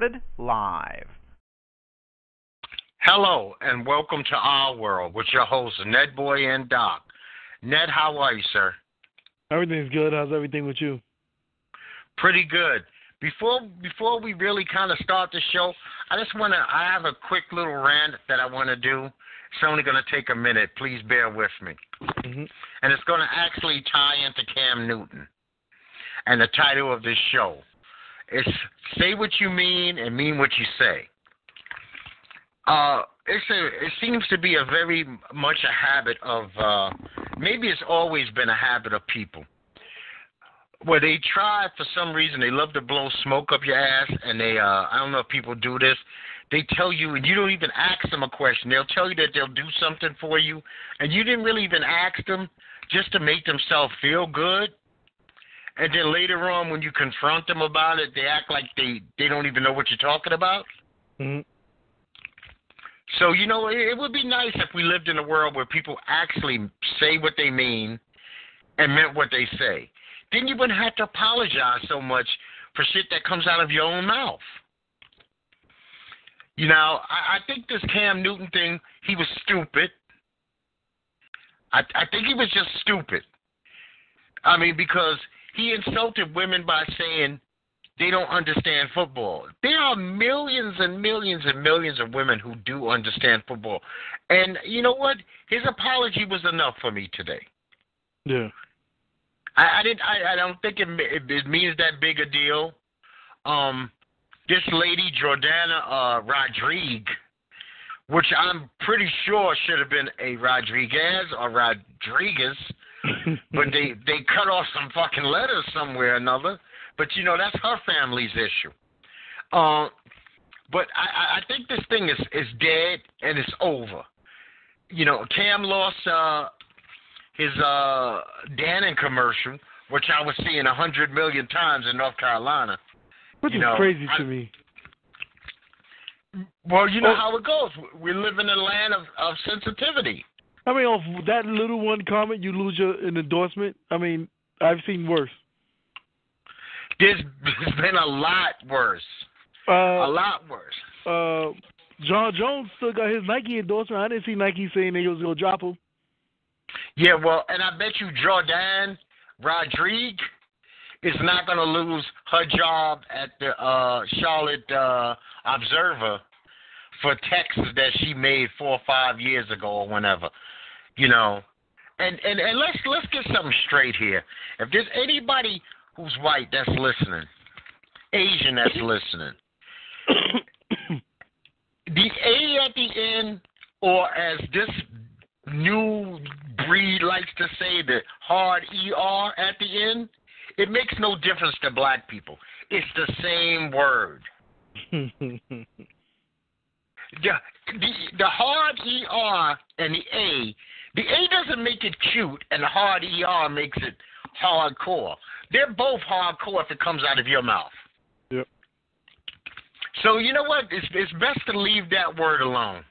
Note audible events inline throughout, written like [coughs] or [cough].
Recorded live. Hello and welcome to Our World with your hosts Netboy and Doc. Ned, how are you, sir? Everything's good. How's everything with you? Pretty good. Before before we really kind of start the show, I just want to. I have a quick little rant that I want to do. It's only going to take a minute. Please bear with me. Mm-hmm. And it's going to actually tie into Cam Newton. And the title of this show is "Say What You Mean and Mean What You Say." Uh, it's a, it seems to be a very much a habit of uh, maybe it's always been a habit of people where they try for some reason they love to blow smoke up your ass and they uh I don't know if people do this. They tell you and you don't even ask them a question. They'll tell you that they'll do something for you and you didn't really even ask them just to make themselves feel good. And then later on when you confront them about it, they act like they they don't even know what you're talking about. Mm-hmm. So, you know, it, it would be nice if we lived in a world where people actually say what they mean and meant what they say then you wouldn't have to apologize so much for shit that comes out of your own mouth. You know, I, I think this Cam Newton thing, he was stupid. I, I think he was just stupid. I mean, because he insulted women by saying they don't understand football. There are millions and millions and millions of women who do understand football. And you know what? His apology was enough for me today. Yeah. I, I didn't. I, I don't think it, it it means that big a deal. Um, this lady Jordana uh, Rodrigue, which I'm pretty sure should have been a Rodriguez or Rodriguez, [laughs] but they they cut off some fucking letters somewhere or another. But you know that's her family's issue. Um, uh, but I, I think this thing is is dead and it's over. You know, Cam lost uh, his uh Dannon commercial, which I was seeing a hundred million times in North Carolina. Which you is know, crazy I, to me. Well, you know Oh. how it goes. We live in a land of, of sensitivity. I mean, off that little one comment, you lose your an endorsement. I mean, I've seen worse. There's, been a lot worse. Uh, a lot worse. uh, Jon Jones still got his Nike endorsement. I didn't see Nike saying they was gonna drop him. Yeah, well, and I bet you Jourdan Rodrigue is not going to lose her job at the uh, Charlotte uh, Observer for texts that she made four or five years ago or whenever. You know, and and and let's let's get something straight here. If there's anybody who's white that's listening, Asian that's [coughs] listening, the A at the end, or as this new breed likes to say, the hard ER at the end, it makes no difference to black people. It's the same word. [laughs] The, the, the hard ER and the A, the A doesn't make it cute, and the hard ER makes it hardcore. They're both hardcore if it comes out of your mouth. Yep. So you know what? It's it's best to leave that word alone.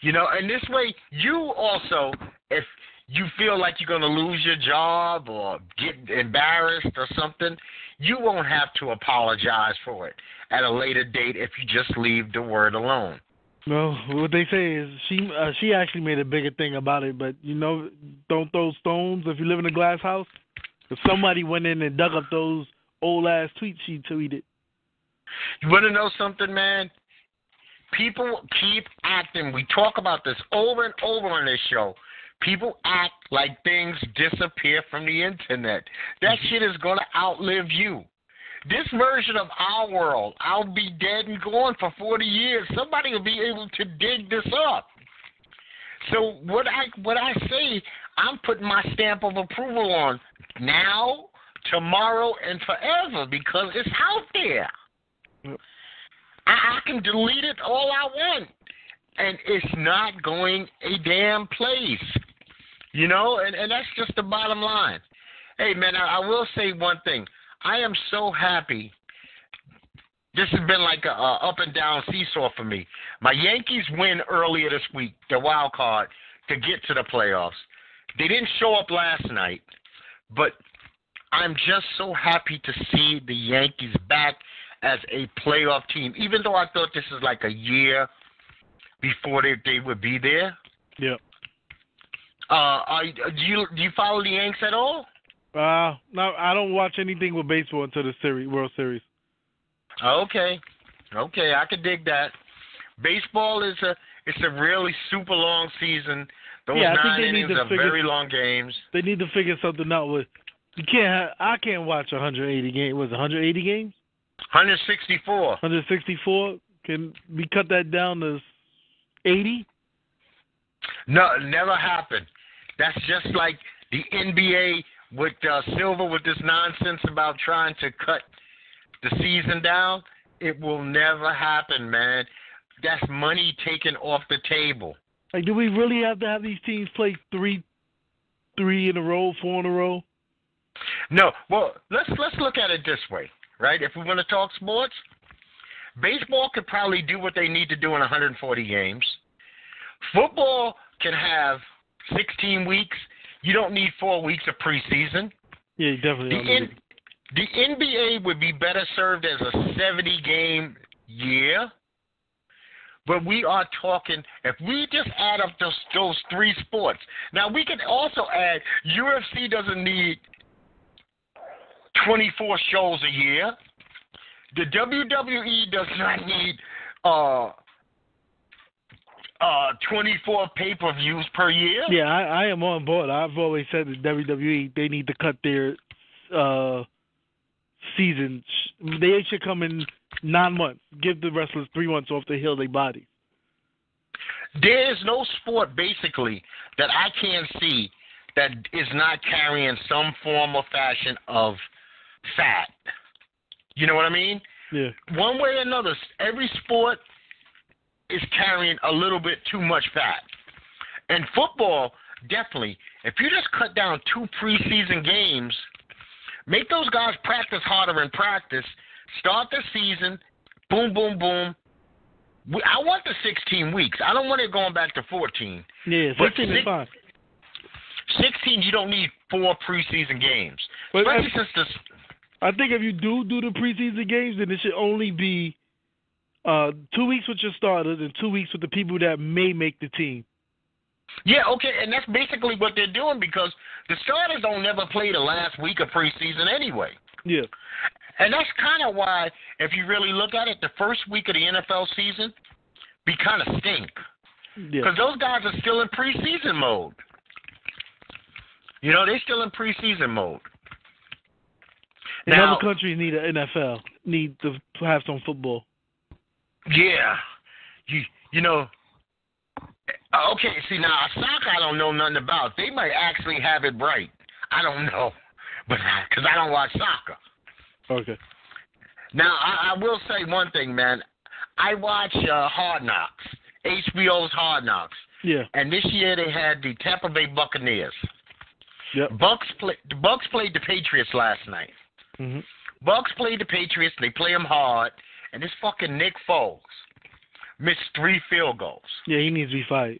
You know, and this way you also, if you feel like you're going to lose your job or get embarrassed or something, you won't have to apologize for it at a later date if you just leave the word alone. No, what they say is she uh, she actually made a bigger thing about it. But you know, don't throw stones if you live in a glass house. If somebody went in and dug up those old ass tweets she tweeted. You want to know something, man? People keep acting. We talk about this over and over on this show. People act like things disappear from the internet. That shit is going to outlive you. This version of our world, I'll be dead and gone for 40 years. Somebody will be able to dig this up. So what I what I say, I'm putting my stamp of approval on now, tomorrow, and forever because it's out there. I, I can delete it all I want, and it's not going a damn place. You know, and, and that's just the bottom line. Hey, man, I, I will say one thing. I am so happy. This has been like a, a up and down seesaw for me. My Yankees win earlier this week, the wild card, to get to the playoffs. They didn't show up last night, but I'm just so happy to see the Yankees back as a playoff team. Even though I thought this is like a year before they they would be there. Yeah. Uh, are, do you do you follow the Yanks at all? Uh, no, I don't watch anything with baseball until the series, World Series. Okay, okay, I can dig that. Baseball is a it's a really super long season. Those Yeah, I think nine they need to are figure- very long games. They need to figure something out with. You can't. Have, I can't watch 180 games. Was 180 games? 164. 164. Can we cut that down to 80? No, never happened. That's just like the NBA with uh, Silver with this nonsense about trying to cut the season down. It will never happen, man. That's money taken off the table. Like, do we really have to have these teams play three, three in a row, four in a row? No, well, let's let's look at it this way, right? If we want to talk sports, baseball could probably do what they need to do in 140 games. Football can have 16 weeks. You don't need four weeks of preseason. Yeah, you definitely. The, don't N- the NBA would be better served as a 70 game year. But we are talking, if we just add up those, those three sports. Now, we can also add UFC doesn't need 24 shows a year. The WWE does not need uh, uh, 24 pay per views per year. Yeah, I, I am on board. I've always said that WWE they need to cut their uh seasons. They should come in nine months. Give the wrestlers three months off to heal their body. There is no sport basically that I can't see that is not carrying some form or fashion of fat. You know what I mean? Yeah. One way or another, every sport is carrying a little bit too much fat. And football, definitely, if you just cut down two preseason games, make those guys practice harder in practice, start the season, boom, boom, boom. I want the 16 weeks. I don't want it going back to 14. Yeah, But sixteen is fine. 16, you don't need four preseason games. But Especially if- since this. I think if you do do the preseason games, then it should only be uh two weeks with your starters and two weeks with the people that may make the team. Yeah, okay, and that's basically what they're doing because the starters don't never play the last week of preseason anyway. Yeah. And that's kind of why, if you really look at it, the first week of the NFL season be kind of stink Yeah. because those guys are still in preseason mode. You know, they're still in preseason mode. And Now- other countries need an NFL, need to have some football. Yeah, you you know. uh, Okay, see now soccer I don't know nothing about. They might actually have it right. I don't [laughs] know, but because I don't watch soccer. Okay. Now I, I will say one thing, man. I watch uh, Hard Knocks, HBO's Hard Knocks, Yeah. and this year they had the Tampa Bay Buccaneers. Yep. Bucks play, the Bucks played the Patriots last night. Mm-hmm. Bucks played the Patriots. They play them hard, and this fucking Nick Folk missed three field goals. Yeah, he needs to be fired.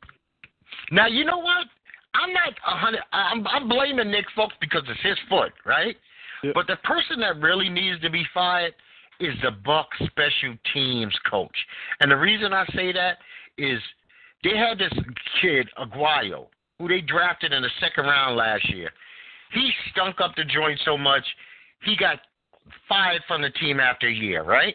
Now you know what? I'm not a hundred. I'm, I'm blaming Nick Folk because it's his foot, right? Yep. But the person that really needs to be fired is the Buck special teams coach. And the reason I say that is they had this kid Aguayo who they drafted in the second round last year. He stunk up the joint so much he got fired from the team after a year, right?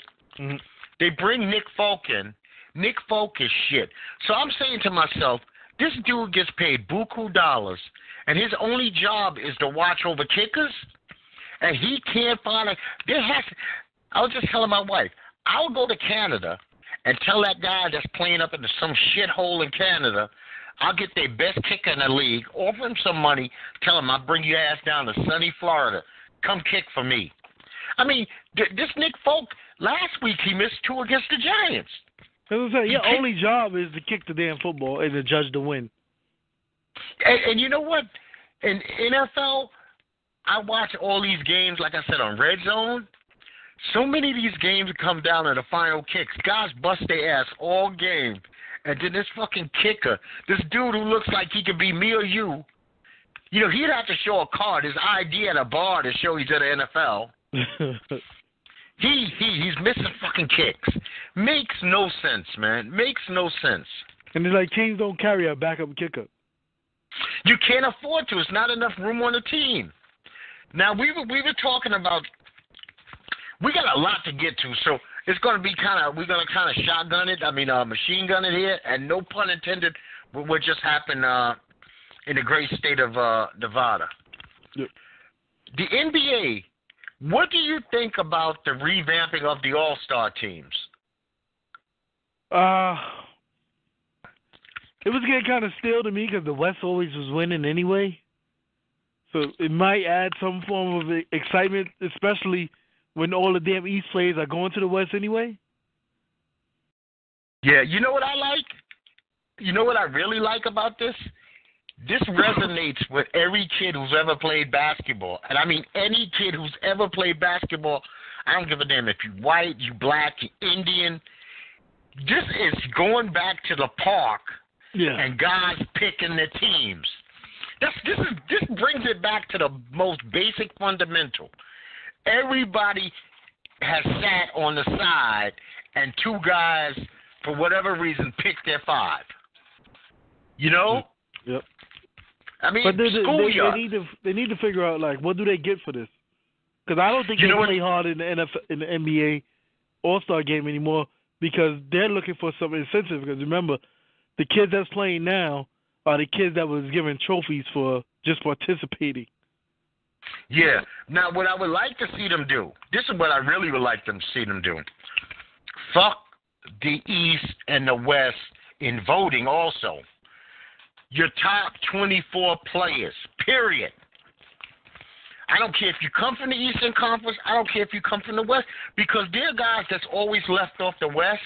They bring Nick Folk in. Nick Folk is shit. So I'm saying to myself, this dude gets paid buku dollars, and his only job is to watch over kickers, and he can't find a. There has. I was just telling my wife, I'll go to Canada and tell that guy that's playing up into some shithole in Canada, I'll get their best kicker in the league, offer him some money, tell him I'll bring your ass down to sunny Florida, come kick for me. I mean, th- this Nick Folk last week he missed two against the Giants. As I say, your only job is to kick the damn football and to judge the win. And, and you know what? In NFL, I watch all these games, like I said, on Red Zone. So many of these games come down to the final kicks. Guys bust their ass all game. And then this fucking kicker, this dude who looks like he could be me or you, You know, he'd have to show a card, his ID at a bar to show he's at the NFL. [laughs] He he he's missing fucking kicks. Makes no sense, man. Makes no sense. and it's like teams don't carry a backup kicker. You can't afford to. It's not enough room on the team. Now we were we were talking about we got a lot to get to, so it's going to be kind of we're going to kind of shotgun it. I mean, uh, machine gun it here, and no pun intended. What just happened uh, in the great state of uh, Nevada. Yep. The NBA. What do you think about the revamping of the All Star teams? Uh, it was getting kind of stale to me because the West always was winning anyway. So it might add some form of excitement, especially when all the damn East players are going to the West anyway. Yeah, you know what I like? You know what I really like about this? This resonates with every kid who's ever played basketball. And I mean any kid who's ever played basketball. I don't give a damn if you're white, you black, you Indian. This is going back to the park Yeah. and guys picking their teams. This this is this brings it back to the most basic fundamental. Everybody has sat on the side and two guys for whatever reason picked their five. You know? Yep. I mean, But they, they, they, need to they need to figure out like what do they get for this? Because I don't think You they play hard in the NFL, in the NBA All Star game anymore because they're looking for some incentive. Because remember, the kids that's playing now are the kids that was given trophies for just participating. Yeah. Now, what I would like to see them do, this is what I really would like them to see them do. Fuck the East and the West in voting also. Your top 24 players, period. I don't care if you come from the Eastern Conference. I don't care if you come from the West, because there are guys that's always left off the West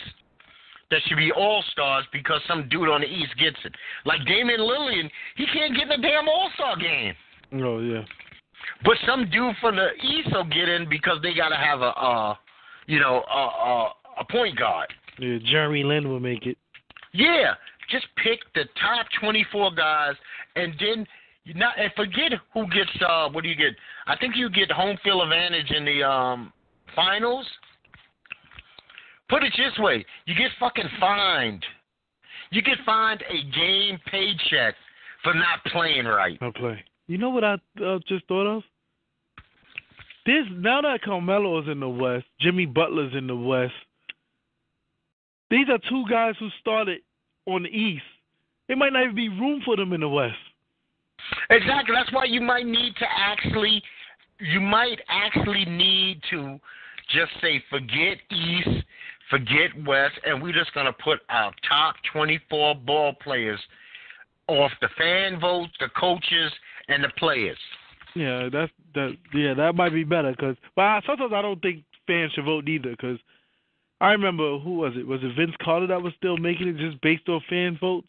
that should be all stars because some dude on the East gets it. Like Damian Lillard, he can't get in the damn All Star game. Oh yeah. But some dude from the East will get in because they got to have a, uh, you know, a, a, a point guard. Yeah, Jeremy Lin will make it. Yeah, just pick the top 24 guys, and then not and forget who gets. Uh, what do you get? I think you get home field advantage in the um finals. Put it this way: you get fucking fined. You get fined a game paycheck for not playing right. I'll play. You know what I uh, just thought of? This now that Carmelo is in the West, Jimmy Butler's in the West. These are two guys who started on the East. There might not even be room for them in the West. Exactly. That's why you might need to actually, you might actually need to just say forget East, forget West, and we're just gonna put our top 24 ball players off the fan vote, the coaches, and the players. Yeah, that's that. Yeah, that might be better. Cause, but I, sometimes I don't think fans should vote either. Cause I remember who was it? Was it Vince Carter that was still making it just based on fan votes?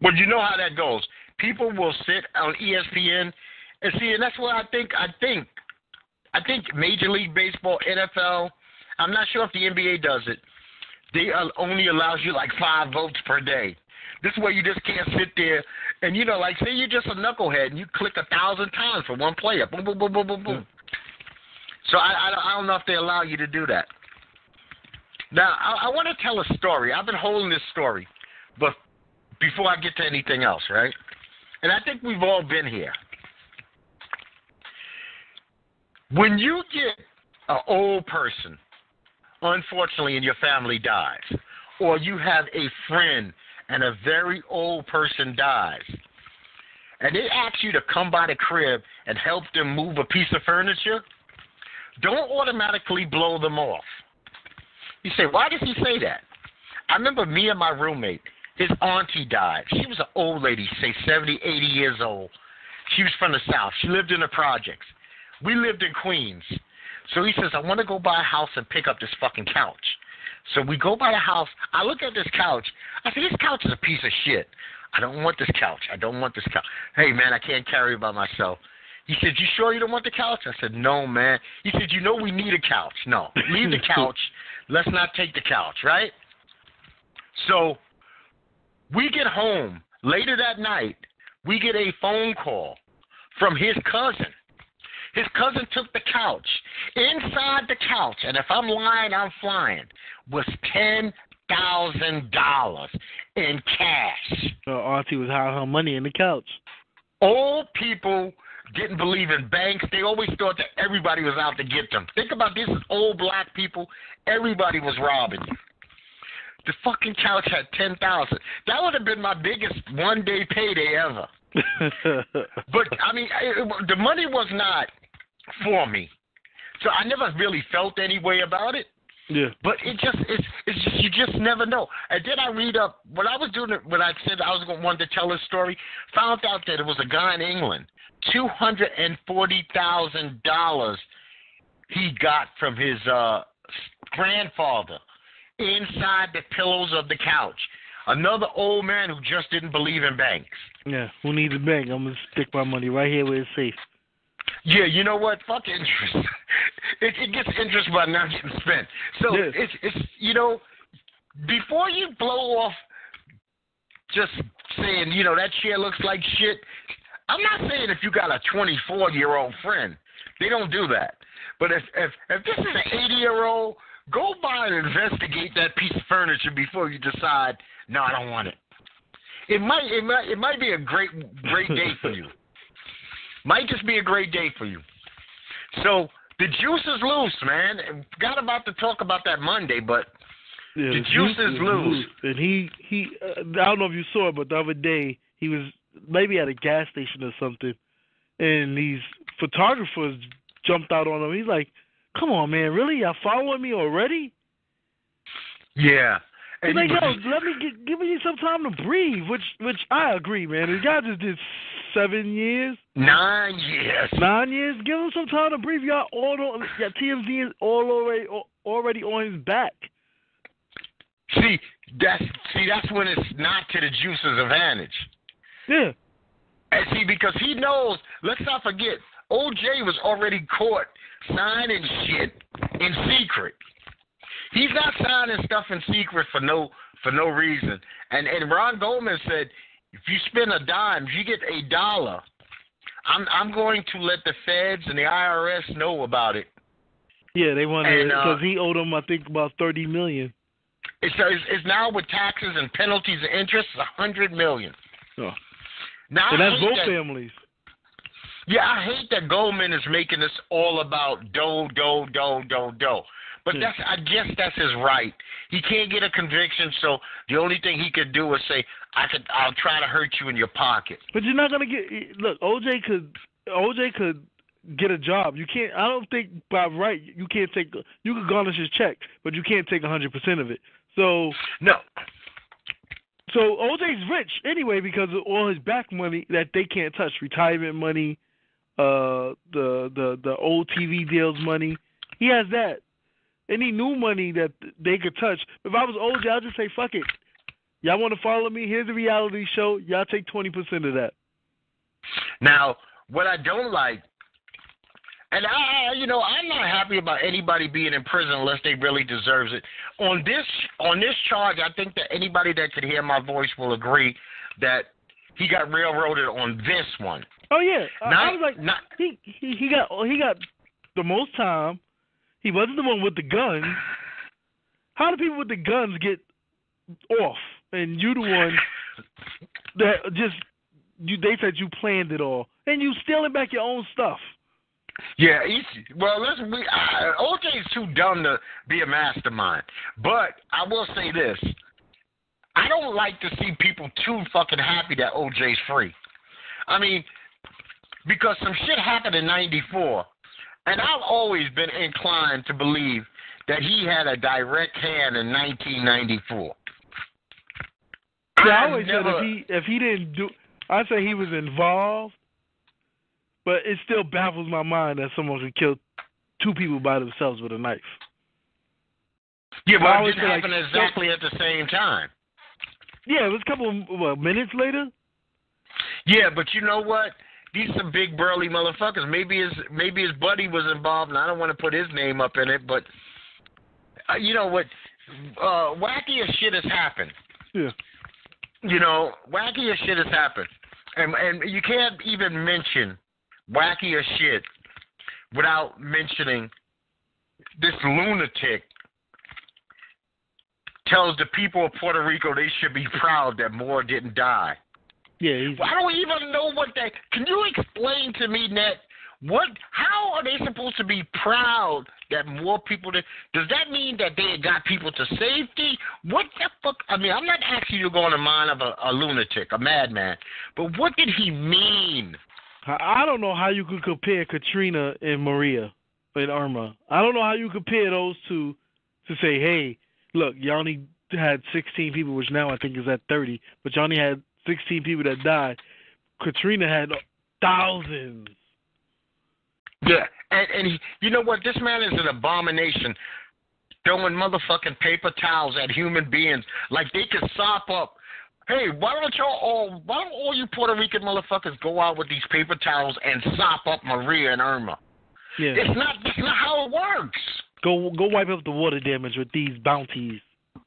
But you know how that goes. People will sit on ESPN and see, and that's what I think. I think, I think Major League Baseball, NFL. I'm not sure if the NBA does it. They uh, only allows you like five votes per day. This way, you just can't sit there and you know, like say you're just a knucklehead and you click a thousand times for one player. Boom, boom, boom, boom, boom, boom. So I, I, I don't know if they allow you to do that. Now, I, I want to tell a story. I've been holding this story, but before I get to anything else, right? And I think we've all been here. When you get an old person, unfortunately, and your family dies, or you have a friend and a very old person dies, and they ask you to come by the crib and help them move a piece of furniture, don't automatically blow them off. You say, why does he say that? I remember me and my roommate, his auntie died. She was an old lady, say 70, 80 years old. She was from the South. She lived in the projects. We lived in Queens. So he says, I want to go buy a house and pick up this fucking couch. So we go by the house. I look at this couch. I say, this couch is a piece of shit. I don't want this couch. I don't want this couch. Hey, man, I can't carry it by myself. He said, you sure you don't want the couch? I said, no, man. He said, you know we need a couch. No, leave the [laughs] couch. Let's not take the couch, right? So we get home later that night we get a phone call from his cousin. His cousin took the couch. Inside the couch, and if I'm lying, I'm flying, was ten thousand dollars in cash. So Auntie was hiding her money in the couch. Old people didn't believe in banks. They always thought that everybody was out to get them. Think about this: old black people. Everybody was robbing you. The fucking couch had ten thousand. That would have been my biggest one day payday ever. [laughs] but I mean, it, the money was not for me, so I never really felt any way about it. yeah. But it just it's it's just you just never know. And then I read up when I was doing it when I said I was going to want to tell this story, found out that it was a guy in England, two hundred and forty thousand dollars he got from his uh grandfather inside the pillows of the couch. Another old man who just didn't believe in banks. Yeah. Who needs a bank? I'm gonna stick my money right here where it's safe. Yeah, you know what? Fuck interest. [laughs] it, it gets interest by not getting spent. So Yeah. it's it's you know, before you blow off, just saying you know that shit looks like shit. I'm not saying if you got a 24 year old friend, they don't do that. But if if if this is an 80 year old, go by and investigate that piece of furniture before you decide. No, I don't want it. It might it might it might be a great great day for you. [laughs] Might just be a great day for you. So the juice is loose, man. Got about to talk about that Monday, but Yeah, The juice is loose. And he he uh, I don't know if you saw it, but the other day he was maybe at a gas station or something, and these photographers jumped out on him. He's like, "Come on, man, really? Y'all following me already?" yeah. He's And like, he- "Yo, let me get, give me some time to breathe." Which which I agree, man. The guy just did seven years, nine years. nine years. Give him some time to breathe. Y'all all on, yeah, TMZ is all already already on his back. See, that's see, that's when it's not to the juice's advantage. Yeah. And see, because he knows. Let's not forget, OJ was already caught signing shit in secret. He's not signing stuff in secret for no for no reason. And and Ron Goldman said, if you spend a dime, if you get a dollar, I'm I'm going to let the feds and the IRS know about it. Yeah, they wanted And, uh, because he owed them, I think, about thirty million. It's, it's, it's now with taxes and penalties and interest, a hundred million. Oh. Now And I that's both that, families. Yeah, I hate that Goldman is making this all about dough, dough, dough, dough, dough. But Hmm. that's I guess that's his right. He can't get a conviction, so the only thing he could do is say, "I could, I'll try to hurt you in your pocket." But you're not gonna get. Look, OJ could. OJ could get a job. You can't. I don't think by right you can't take. You could garnish his check, but you can't take a hundred percent of it. So No, so OJ's rich anyway because of all his back money that they can't touch, retirement money, uh, the the the old TV deals money. He has that. Any new money that they could touch. If I was OJ, I'd just say fuck it. Y'all want to follow me? Here's a reality show. Y'all take twenty percent of that. Now, what I don't like, and I, I- you know, I'm not happy about anybody being in prison unless they really deserves it. On this, on this charge, I think that anybody that could hear my voice will agree that he got railroaded on this one. Oh yeah, I, I was like, not- he, he he got he got the most time. He wasn't the one with the guns. How do people with the guns get off, and you the one that just you? They said you planned it all, and you stealing back your own stuff. Yeah, he's well. Listen, we uh, OJ's too dumb to be a mastermind. But I will say this: I don't like to see people too fucking happy that OJ's free. I mean, because some shit happened in '94, and I've always been inclined to believe that he had a direct hand in 1994. Yeah, I always never- said if he if he didn't do, I say he was involved, but it still baffles my mind that someone could kill two people by themselves with a knife. yeah, but it didn't like- exactly at the same time. Yeah, it was a couple of what, minutes later. Yeah, but you know what? These some big burly motherfuckers. Maybe his maybe his buddy was involved, and I don't want to put his name up in it, but uh, you know what? Uh, wackiest shit has happened. Yeah. You know, wackiest shit has happened, and and you can't even mention wackier shit without mentioning this lunatic tells the people of Puerto Rico they should be proud that more didn't die. Yeah, I don't even know what that. Can you explain to me, Net? What? How are they supposed to be proud that more people? Did, does that mean that they got people to safety? What the fuck? I mean, I'm not asking you to go on the mind of a, a lunatic, a madman, but what did he mean? I don't know how you could compare Katrina and Maria and Irma. I don't know how you compare those two to say, hey, look, you only had 16 people, which now I think is at 30, but you only had 16 people that died. Katrina had thousands. Yeah, and and he, you know what? This man is an abomination, throwing motherfucking paper towels at human beings like they can sop up. Hey, why don't y'all all? Why don't all you Puerto Rican motherfuckers go out with these paper towels and sop up Maria and Irma? Yeah. It's not. That's not how it works. Go go wipe up the water damage with these bounties.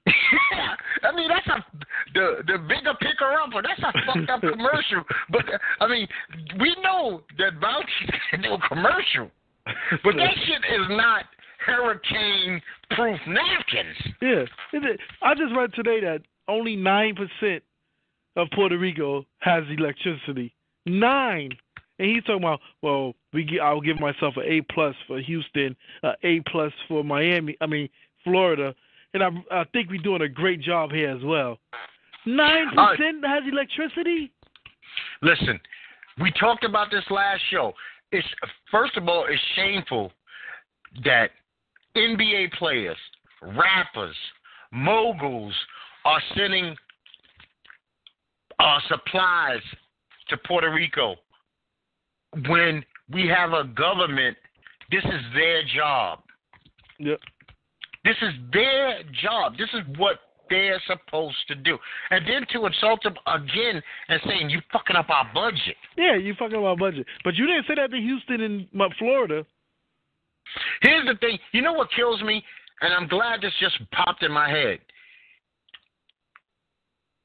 [laughs] I mean, that's a the the bigger picker upper. That's a fucked up [laughs] commercial. But I mean, we know that bounties can do a commercial, but that [laughs] shit is not hurricane proof napkins. Yeah. I just read today that only nine percent of Puerto Rico has electricity. Nine. And he's talking about, well, we I'll give myself an A plus for Houston, uh, A plus for Miami. I mean Florida, and I I think we're doing a great job here as well. Nine percent has electricity. Listen, we talked about this last show. It's first of all, it's shameful that NBA players, rappers, moguls are sending uh, supplies to Puerto Rico when we have a government. This is their job. Yep. This is their job. This is what they're supposed to do. And then to insult them again and saying you fucking up our budget. Yeah, you fucking up our budget, but you didn't say that to Houston and uh, Florida. Here's the thing. You know what kills me? And I'm glad this just popped in my head.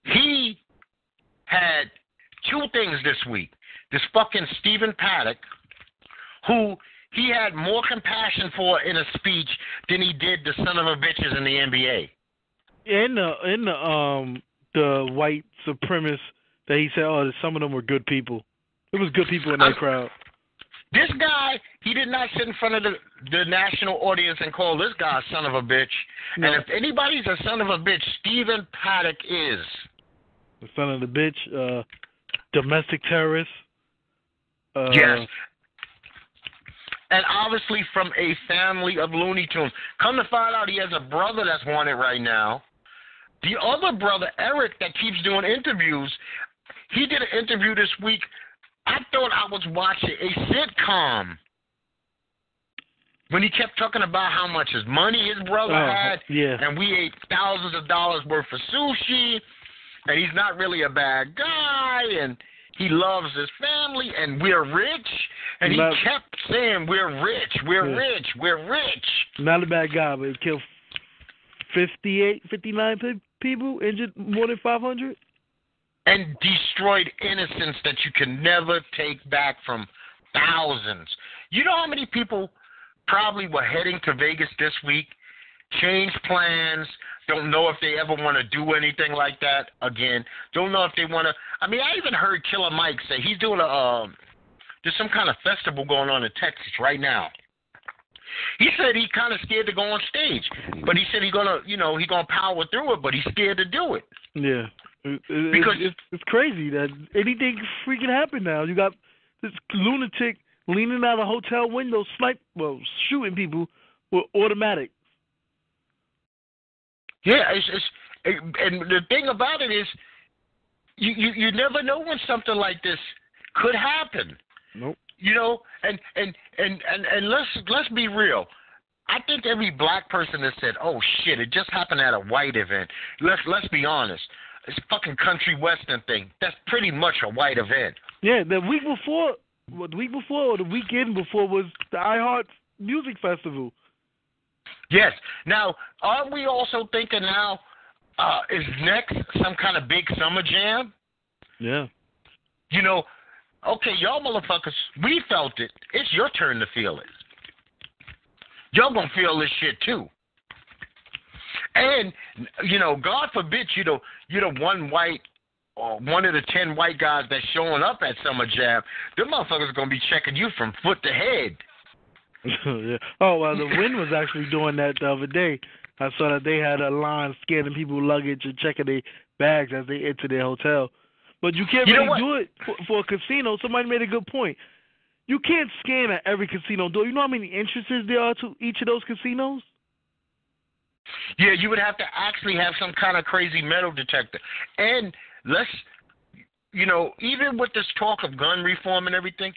He had two things this week. This fucking Stephen Paddock, who he had more compassion for in a speech than he did the son of a bitches in the NBA. in the in the um the white supremacists that he said, oh, some of them were good people. It was good people in that I'm- crowd. This guy, he did not sit in front of the, the national audience and call this guy a son of a bitch. No. And if anybody's a son of a bitch, Stephen Paddock is. The son of the bitch, uh, domestic terrorist. Uh, Yes. And obviously from a family of Looney Tunes. Come to find out, he has a brother that's wanted right now. The other brother, Eric, that keeps doing interviews, he did an interview this week. I thought I was watching a sitcom when he kept talking about how much his money his brother Oh, had, yeah. and we ate thousands of dollars worth of sushi, and he's not really a bad guy, and he loves his family, and we're rich. And he Love- kept saying, "We're rich, we're Yeah. rich, we're rich." Not a bad guy, but he killed 58, 59 pe- people, injured more than 500. and destroyed innocence that you can never take back from thousands. You know how many people probably were heading to Vegas this week, changed plans, don't know if they ever want to do anything like that again, don't know if they want to. I mean, I even heard Killer Mike say he's doing a um, there's some kind of festival going on in Texas right now. He said he kind of scared to go on stage, but he said he gonna, you know, he gonna power through it, but he's scared to do it. Yeah. It- Because- it's, it's crazy that anything freaking happen now. You got this lunatic leaning out a hotel window, snipe, well, shooting people with automatic. Yeah, it's, it's and the thing about it is, you, you you never know when something like this could happen. Nope. You know, and and and and and let's let's be real. I think every black person that said, "Oh shit, it just happened at a white event." Let's let's be honest. It's fucking country western thing. That's pretty much a white event. Yeah, the week before, the week before or the weekend before was the iHeart Music Festival. Yes. Now, are we also thinking now? Uh, is next some kind of big summer jam? Yeah. You know, okay, y'all motherfuckers, we felt it. It's your turn to feel it. Y'all gonna feel this shit too. And you know, God forbid you the you the one white or one of the ten white guys that's showing up at Summer Jam. Them motherfuckers gonna be checking you from foot to head. [laughs] yeah. Oh well, the Wynn was actually doing that the other day. I saw that they had a line scanning people's luggage and checking their bags as they enter their hotel. But you can't You really do it for, for a casino. Somebody made a good point. You can't scan at every casino door. You know how many entrances there are to each of those casinos? Yeah, you would have to actually have some kind of crazy metal detector. And let's, you know, even with this talk of gun reform and everything,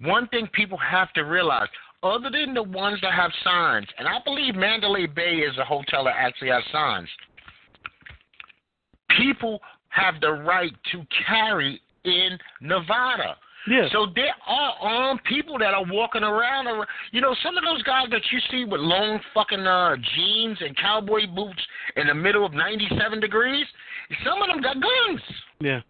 one thing people have to realize, other than the ones that have signs, and I believe Mandalay Bay is a hotel that actually has signs, people have the right to carry in Nevada. Yeah. So there are armed people that are walking around. You know, some of those guys that you see with long fucking uh, jeans and cowboy boots in the middle of 97 degrees, some of them got guns. Yeah.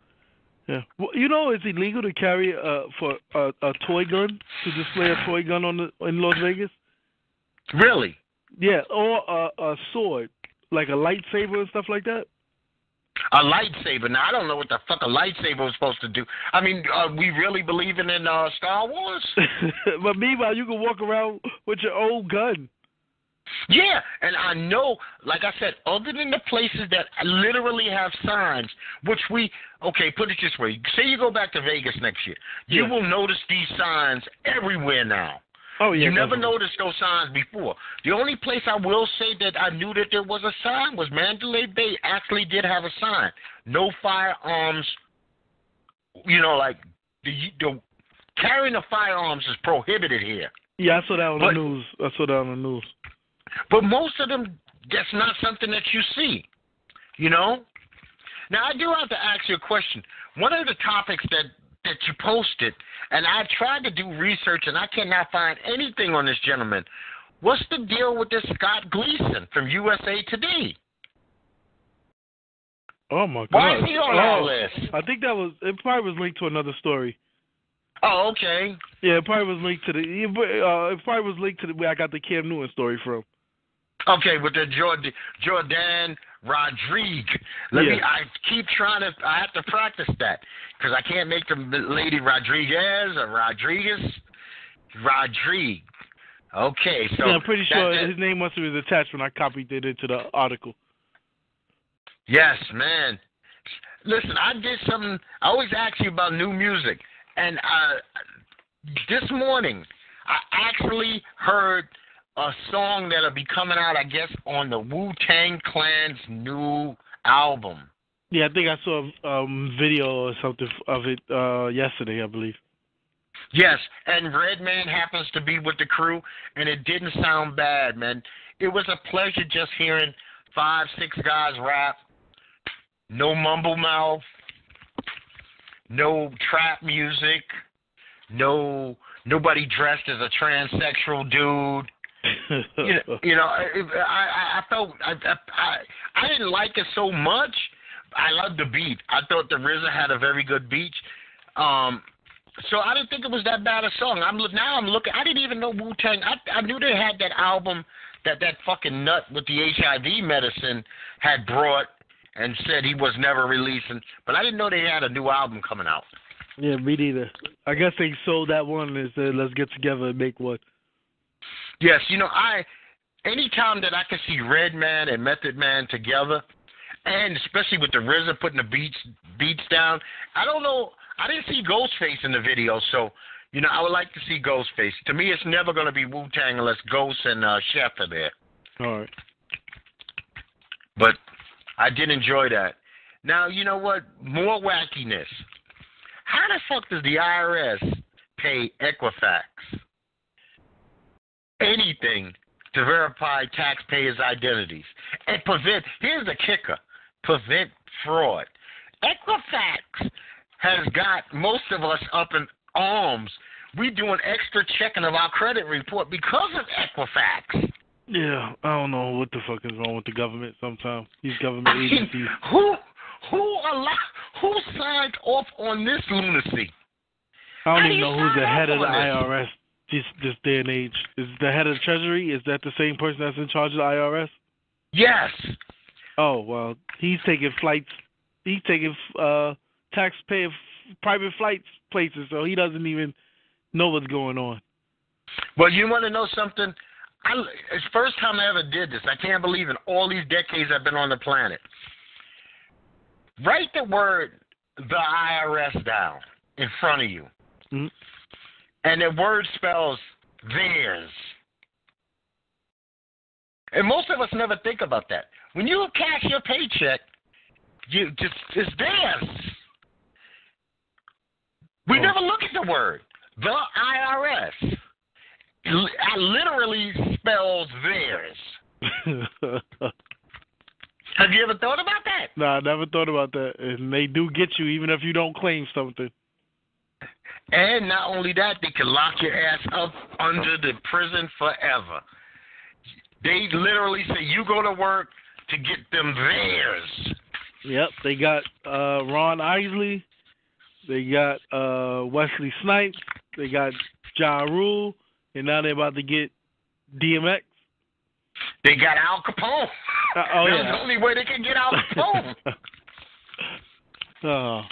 Yeah. Well, you know, it's illegal to carry uh for a, a toy gun to display a toy gun on the in Las Vegas. Really? Yeah, or a, a sword, like a lightsaber and stuff like that. A lightsaber. Now, I don't know what the fuck a lightsaber was supposed to do. I mean, are we really believing in uh, Star Wars? [laughs] but meanwhile, you can walk around with your old gun. Yeah, and I know, like I said, other than the places that literally have signs, which we, okay, put it this way. Say you go back to Vegas next year. You Yeah. will notice these signs everywhere now. Oh yeah, you never definitely. noticed those signs before. The only place I will say that I knew that there was a sign was Mandalay Bay actually did have a sign. No firearms, you know, like the, the carrying of firearms is prohibited here. Yeah, I saw that on But- the news. I saw that on the news. But most of them, that's not something that you see. You know. Now I do have to ask you a question. One of the topics that that you posted, and I tried to do research, and I cannot find anything on this gentleman. What's the deal with this Scott Gleason from USA Today? Oh my god. Why is he on all oh, this? I think that was it. Probably was linked to another story. Oh, okay. Yeah, it probably was linked to the. Uh, it probably was linked to the where I got the Cam Newton story from. Okay, with the Jourdan Jourdan Rodrigue. Let me. I keep trying to. I have to practice that because I can't make the lady Rodriguez or Rodriguez. Rodrigue. Okay, so yeah, I'm pretty that- sure that- his name must have been attached when I copied it into the article. Yes, man. Listen, I did something. I always ask you about new music, and uh, this morning I actually heard a song that'll be coming out, I guess, on the Wu Tang Clan's new album. Yeah, I think I saw a um, video or something of it uh, yesterday, I believe. Yes, and Redman happens to be with the crew, and it didn't sound bad, man. It was a pleasure just hearing five, six guys rap. No mumble mouth, no trap music, no nobody dressed as a transsexual dude. [laughs] You know, you know I, I, I felt I, I I didn't like it so much. I loved the beat. I thought the RZA had a very good beat. Um, so I didn't think it was that bad a song. I'm look- now I'm looking. I didn't even know Wu Tang. I I knew they had that album that that fucking nut with the HIV medicine had brought and said he was never releasing. But I didn't know they had a new album coming out. yeah, me neither. I guess they sold that one and said, let's get together and make one. Yes, you know I. Anytime that I can see Redman and Method Man together, and especially with the RZA putting the beats beats down, I don't know. I didn't see Ghostface in the video, so you know I would like to see Ghostface. To me, it's never going to be Wu Tang unless Ghost and uh, Chef are there. All right. But I did enjoy that. Now you know what? More wackiness. How the fuck does the IRS pay Equifax anything to verify taxpayers' identities and prevent? Here's the kicker: prevent fraud. Equifax has got most of us up in arms. We do an extra checking of our credit report because of Equifax. Yeah, I don't know what the fuck is wrong with the government sometimes. These government I mean, agencies. who who allow who signed off on this lunacy? I don't How even you know who's the head of the this? IRS this this day and age. Is the head of the Treasury? Is that the same person that's in charge of the IRS? Yes. Oh well, he's taking flights. He's taking uh taxpayer f- private flights places, so he doesn't even know what's going on. Well, you want to know something? I, it's the first time I ever did this. I can't believe in all these decades I've been on the planet. Write the word the IRS down in front of you. Mhm. And the word spells theirs. And most of us never think about that. When you cash your paycheck, you just it's theirs. We Oh. never look at the word. The IRS. I literally spells theirs. [laughs] Have you ever thought about that? No, I never thought about that. And they do get you even if you don't claim something. And not only that, they can lock your ass up under the prison forever. They literally say you go to work to get them theirs. Yep, they got uh Ron Isley, they got uh Wesley Snipes, they got Ja Rule, and now they're about to get DMX. They got Al Capone. Uh, oh That's yeah. the only way they can get Al [laughs] Capone. oh,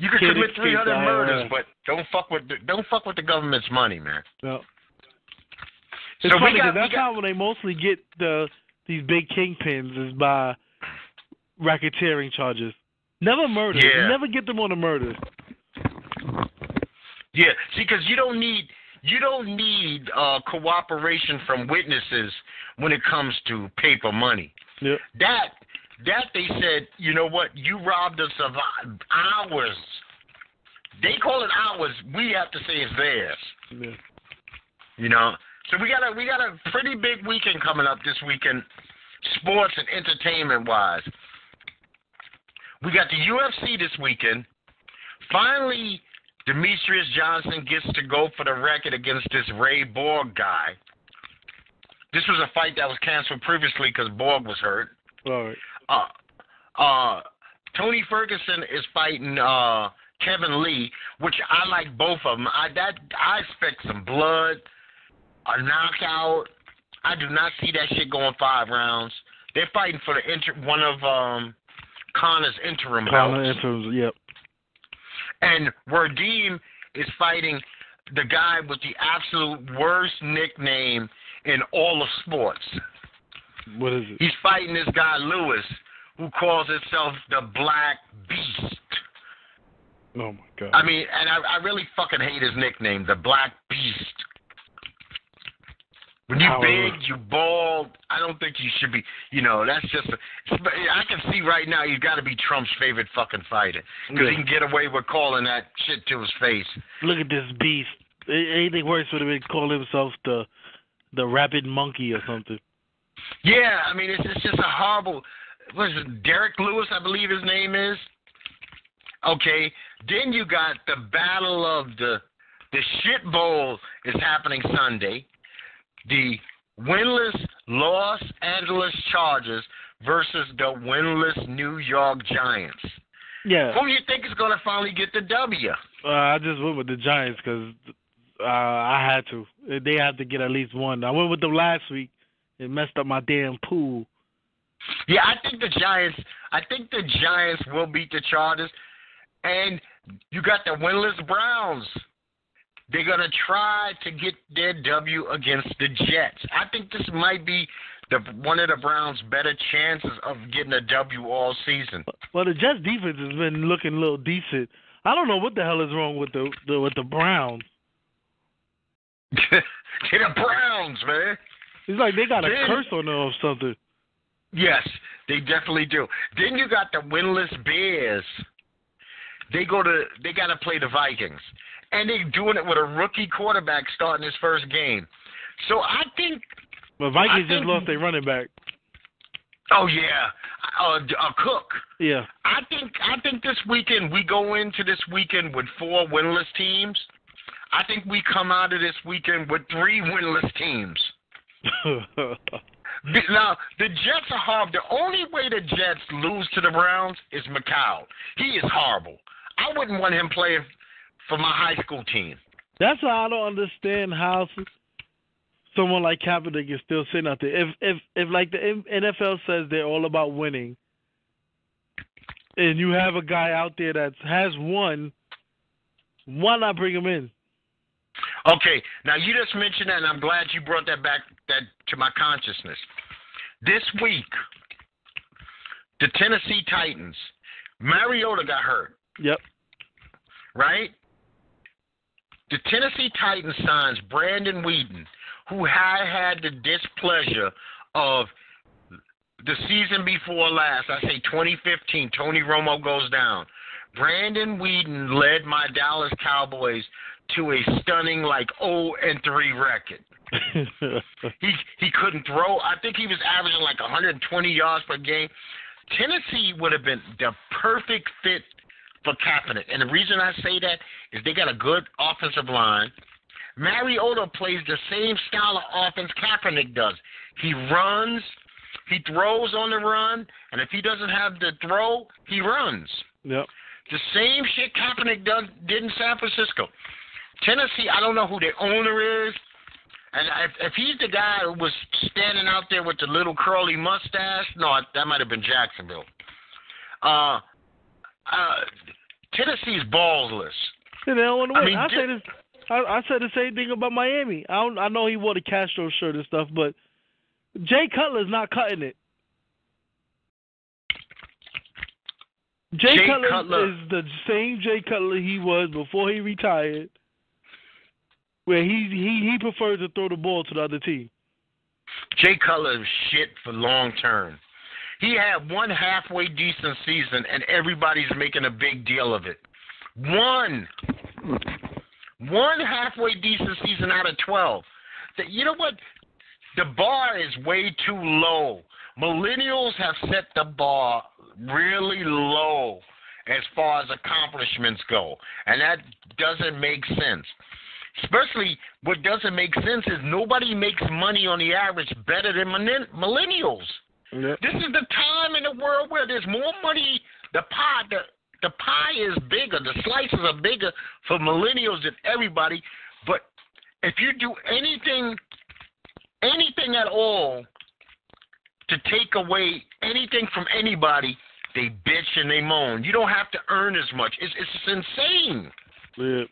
You can commit 300 murders, IRS. but don't fuck with the, don't fuck with the government's money, man. no. It's So funny 'cause got- that's got- how they mostly get the these big kingpins is by racketeering charges. Never murder. Yeah. Never get them on a murder. Yeah, see, because you don't need you don't need uh, cooperation from witnesses when it comes to paper money. Yep. That that they said, you know what? You robbed us of hours. They call it ours. We have to say it's theirs. Yeah. You know. So we got a we got a pretty big weekend coming up this weekend, sports and entertainment wise. We got the UFC this weekend. Finally, Demetrious Johnson gets to go for the record against this Ray Borg guy. This was a fight that was canceled previously because Borg was hurt. All right. Uh, uh, Tony Ferguson is fighting uh, Kevin Lee, which I like both of them. I that I expect some blood, a knockout. I do not see that shit going five rounds. They're fighting for the inter- one of um, Conor's interim Conor belts. Interims, yep. And Werdum is fighting the guy with the absolute worst nickname in all of sports. What is it? He's fighting this guy Lewis, who calls himself the Black Beast. Oh my god. I mean, and I, I really fucking hate his nickname, the Black Beast. When you big, you bald. I don't think you should be. You know, that's just. A, I can see right now he's got to be Trump's favorite fucking fighter because Yeah. he can get away with calling that shit to his face. Look at this beast. Anything worse would have been call himself the the rapid monkey or something. Yeah, I mean, it's, it's just a horrible. It? Derrick Lewis, I believe his name is. Okay, then you got the battle of the the shit bowl is happening Sunday. The winless Los Angeles Chargers versus the winless New York Giants. Yeah. Who do you think is going to finally get the W? Uh, I just went with the Giants because uh, I had to. They have to get at least one. I went with them last week. It messed up my damn pool. Yeah, I think the Giants. I think the Giants will beat the Chargers, and you got the winless Browns. They're gonna try to get their W against the Jets. I think this might be the one of the Browns' better chances of getting a W all season. Well, the Jets defense has been looking a little decent. I don't know what the hell is wrong with the, the with the Browns. [laughs] Get the Browns, man. It's like they got a Then- curse on them or something. Yes, they definitely do. Then you got the winless Bears. They go to they got to play the Vikings, and they're doing it with a rookie quarterback starting his first game. So I think, But Vikings I just think- lost their running back. oh yeah, uh, uh, Cook. Yeah. I think I think this weekend we go into this weekend with four winless teams. I think we come out of this weekend with three winless teams. [laughs] Now the Jets are horrible. The only way the Jets lose to the Browns is McCown. He is horrible. I wouldn't want him playing for my high school team. That's why I don't understand how someone like Kaepernick is still sitting out there. If if if like the NFL says they're all about winning, and you have a guy out there that has won, why not bring him in? Okay, now you just mentioned that, and I'm glad you brought that back that to my consciousness. This week, the Tennessee Titans, Mariota got hurt, Yep. right? The Tennessee Titans signs Brandon Weeden, who had had the displeasure of the season before last. I say 2015. Tony Romo goes down. Brandon Weeden led my Dallas Cowboys to a stunning like 0 and 3 record. [laughs] He he couldn't throw. I think he was averaging like 120 yards per game. Tennessee would have been the perfect fit for Kaepernick, and the reason I say that is they got a good offensive line. Mariota plays the same style of offense Kaepernick does. He runs, he throws on the run, and if he doesn't have the throw, he runs. yep. The same shit Kaepernick does, did in San Francisco. Tennessee, I don't know who the owner is. And if, if he's the guy who was standing out there with the little curly mustache, no, that might have been Jacksonville. Uh, uh, Tennessee's ballless. Yeah, they don't I mean, I, say this. I, I said the same thing about Miami. I don't, I know he wore the Castro shirt and stuff, but Jay Cutler's not cutting it. Jay, Jay Cutler, Cutler. is the same Jay Cutler he was before he retired, where he he he prefers to throw the ball to the other team. Jay Cutler is shit for long term. He had one halfway decent season, and everybody's making a big deal of it. One, one halfway decent season out of twelve. That you know what? The bar is way too low. Millennials have set the bar really low as far as accomplishments go, and that doesn't make sense. Especially what doesn't make sense is nobody makes money on the average better than millennials. Yep. This is the time in the world where there's more money. The pie, the the pie is bigger. The slices are bigger for millennials than everybody. But if you do anything, anything at all, to take away anything from anybody, they bitch and they moan. You don't have to earn as much. It's it's insane. Yeah.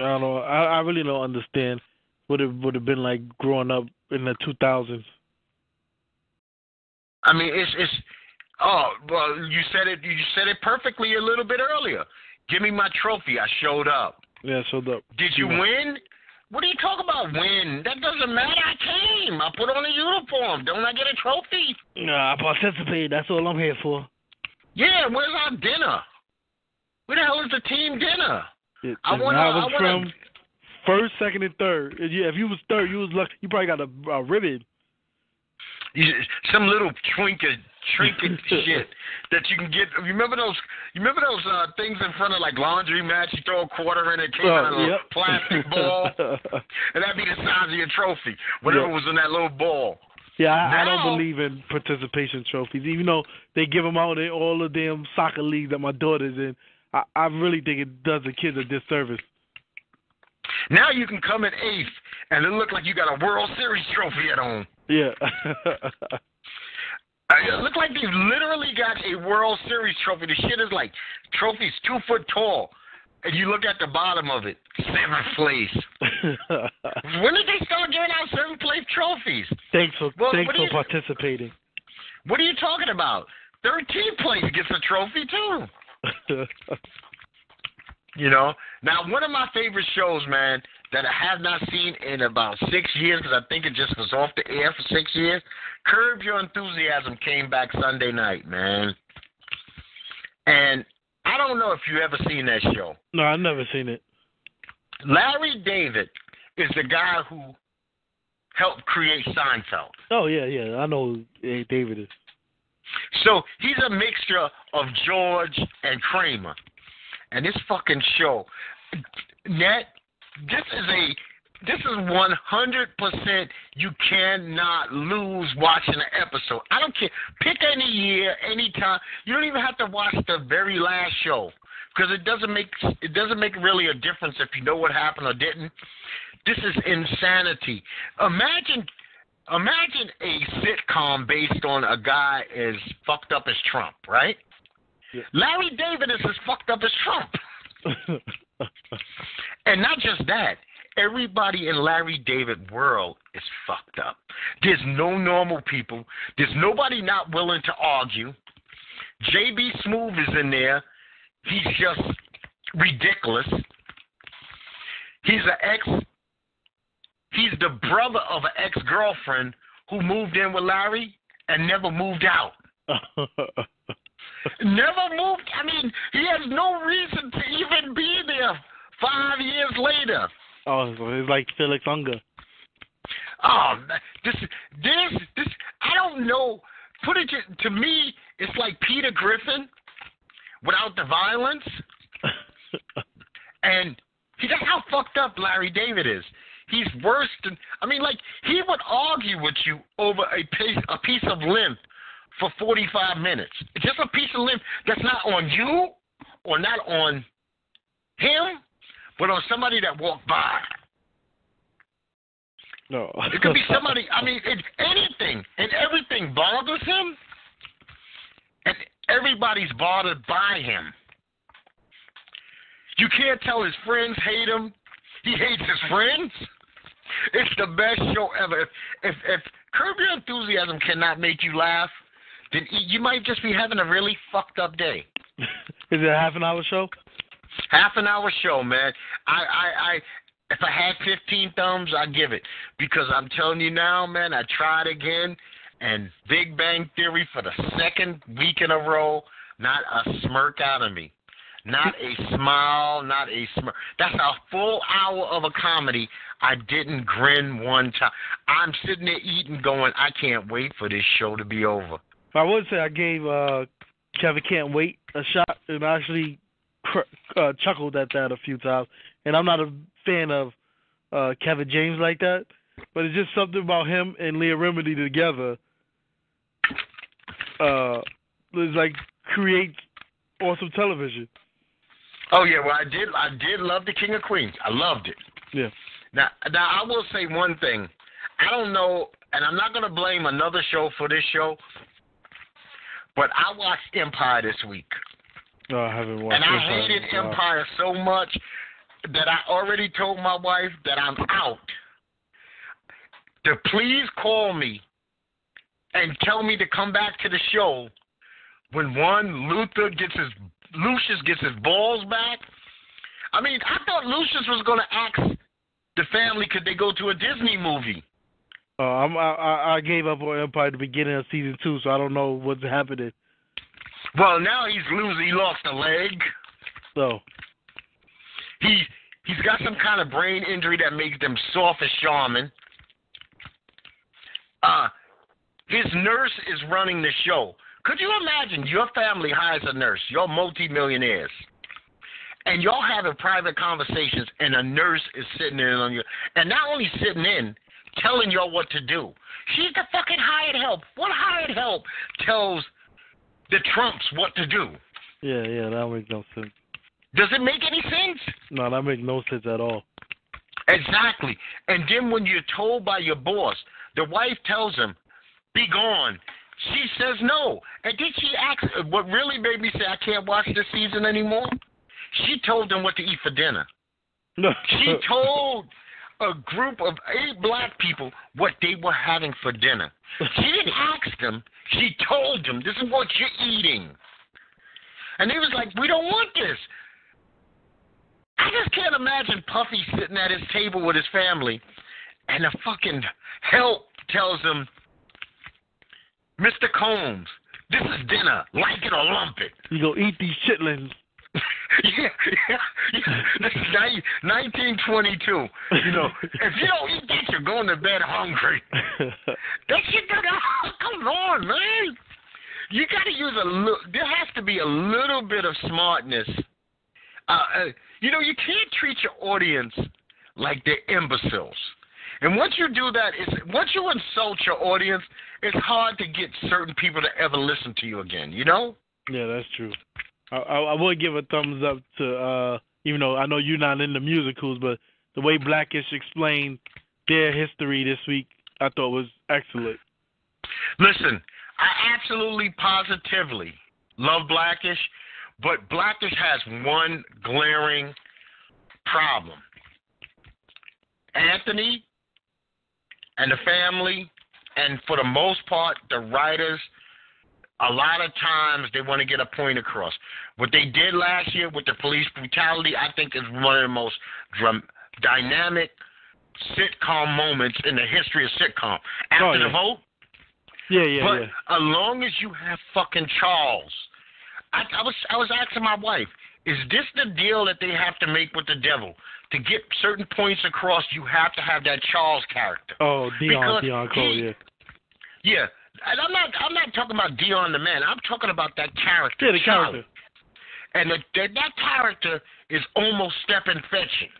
I don't know. I, I really don't understand what it would have been like growing up in the 2000s. I mean, it's it's. Oh well, you said it. You said it perfectly a little bit earlier. Give me my trophy. I showed up. Yeah, showed up. Did you win? What are you talking about? Win? That doesn't matter. I came. I put on a uniform. Don't I get a trophy? Nah, I participate. That's all I'm here for. Yeah. Where's our dinner? Where the hell is the team dinner? I and wanna- I wanna- from first, second, and third. You, if you was third, you was lucky. You probably got a, a ribbon. You, some little trinket, trinket [laughs] shit that you can get. You remember those? You remember those uh, things in front of like laundry mats? You throw a quarter in, it came out of a Oh, yep. plastic [laughs] ball, and that'd be the size of your trophy. Whatever Yeah. was in that little ball. yeah, I, I don't believe in participation trophies, even though they give them out in all the damn soccer leagues that my daughter's in. I, I really think it does the kids a disservice. Now you can come in eighth, and it look like you got a World Series trophy at home. Yeah. [laughs] Uh, It look like they've literally got a World Series trophy. The shit is like trophies two foot tall, and you look at the bottom of it, seventh place. [laughs] When did they start giving out seventh place trophies? thanks for Well, thanks for you- participating. What are you talking about? Thirteenth place gets a trophy too. [laughs] You know. Now, one of my favorite shows, man, that I have not seen in about six years because I think it just was off the air for six years. Curb Your Enthusiasm came back Sunday night, man. And I don't know if you ever seen that show. no, I've never seen it. Larry David is the guy who helped create Seinfeld. Oh yeah, yeah. I know who David is. So he's a mixture of George and Kramer. And this fucking show, net, this is a this is 100% you cannot lose watching an episode. I don't care. Pick any year, any time. You don't even have to watch the very last show because it doesn't make it doesn't make really a difference if you know what happened or didn't. This is insanity. Imagine imagine a sitcom based on a guy as fucked up as Trump, right? Yeah. Larry David is as fucked up as Trump. [laughs] and not just that, everybody in Larry David world is fucked up. There's no normal people. There's nobody not willing to argue. JB Smoove is in there. He's just ridiculous. He's an ex he's the brother of an ex girlfriend who moved in with Larry and never moved out. [laughs] Never moved. I mean, he has no reason to even be there five years later. oh, it's like Felix Unger. Oh, this, this, this. I don't know. Put it to, to me, it's like Peter Griffin without the violence, [laughs] and he, that's how fucked up Larry David is. He's worse than. I mean, like he would argue with you over a piece, a piece of limb for 45 minutes. Just a piece of limb that's not on you or not on him, but on somebody that walked by. No. It could be [laughs] somebody. I mean, it, anything and everything bothers him, and everybody's bothered by him. You can't tell his friends hate him. He hates his friends. It's the best show ever. If if, if Curb Your Enthusiasm cannot make you laugh, then you might just be having a really fucked up day. [laughs] Is it a half an hour show? Half an hour show, man. I, I, I, if I had 15 thumbs, I'd give it because I'm telling you now, man. I tried again, and Big Bang Theory for the second week in a row, not a smirk out of me, not a smile, not a smirk. That's a full hour of a comedy. I didn't grin one time. I'm sitting there eating, going, I can't wait for this show to be over. I would say I gave uh, Kevin Can't Wait a shot and I actually cr- uh, chuckled at that a few times. And I'm not a fan of uh, Kevin James like that, but it's just something about him and Leah Remini together. Uh, it's like create awesome television. Oh yeah, well I did. I did love the King of Queens. I loved it. Yeah. Now, now I will say one thing. I don't know, and I'm not going to blame another show for this show, but I watched Empire this week, No, I haven't watched. and I Empire. hated. Empire so much that I already told my wife that I'm out. To please call me and tell me to come back to the show when one Luther gets his Lucius gets his balls back. I mean, I thought Lucius was going to ask the family could they go to a Disney movie. Uh, I'm, I, I gave up on Empire at the beginning of season two, so I don't know what's happening. Well, now he's losing. He lost a leg. So He he's got some kind of brain injury that makes them soft as shaman. Uh, his nurse is running the show. Could you imagine your family hires a nurse? You're multimillionaires. And y'all having private conversations and a nurse is sitting in on you and not only sitting in, telling y'all what to do. She's the fucking hired help. What hired help tells the Trumps what to do? yeah, yeah, that makes no sense. Does it make any sense? No, that makes no sense at all. Exactly. And then when you're told by your boss, the wife tells him, be gone. She says no. And did she asks, what really made me say I can't watch this season anymore? She told them what to eat for dinner. No. She told a group of eight black people what they were having for dinner. She didn't ask them. She told them, this is what you're eating. And they was like, we don't want this. I just can't imagine Puffy sitting at his table with his family, and the fucking help tells him, Mr. Combs, this is dinner. Like it or lump it. you go eat these chitlins. [laughs] yeah, yeah, yeah. [laughs] This is 1922. You know, if you don't eat that, you're going to bed hungry. That shit, that, [laughs] come on, man. You got to use a little. There has to be a little bit of smartness. Uh, uh, you know, you can't treat your audience like they're imbeciles. And once you do that, it's once you insult your audience, it's hard to get certain people to ever listen to you again. You know? Yeah, that's true. I, I, would give a thumbs up to, uh, even though I know you're not in the musicals, but the way Blackish explained their history this week, I thought was excellent. Listen, I absolutely positively love Blackish, but Blackish has one glaring problem. Anthony and the family, and for the most part, the writers, a lot of times they want to get a point across. What they did last year with the police brutality, I think, is one of the most dram- dynamic sitcom moments in the history of sitcom. After Oh, yeah. the vote, Yeah, yeah, but yeah. as long as you have fucking Charles, I, I was I was asking my wife, is this the deal that they have to make with the devil? To get certain points across, you have to have that Charles character. Oh, Deon, because Deon Cole, he- yeah. Yeah, and I'm not I'm not talking about Deon the man. I'm talking about that character. Yeah, the Charlie. character. And the, that that character is almost stepping fetching.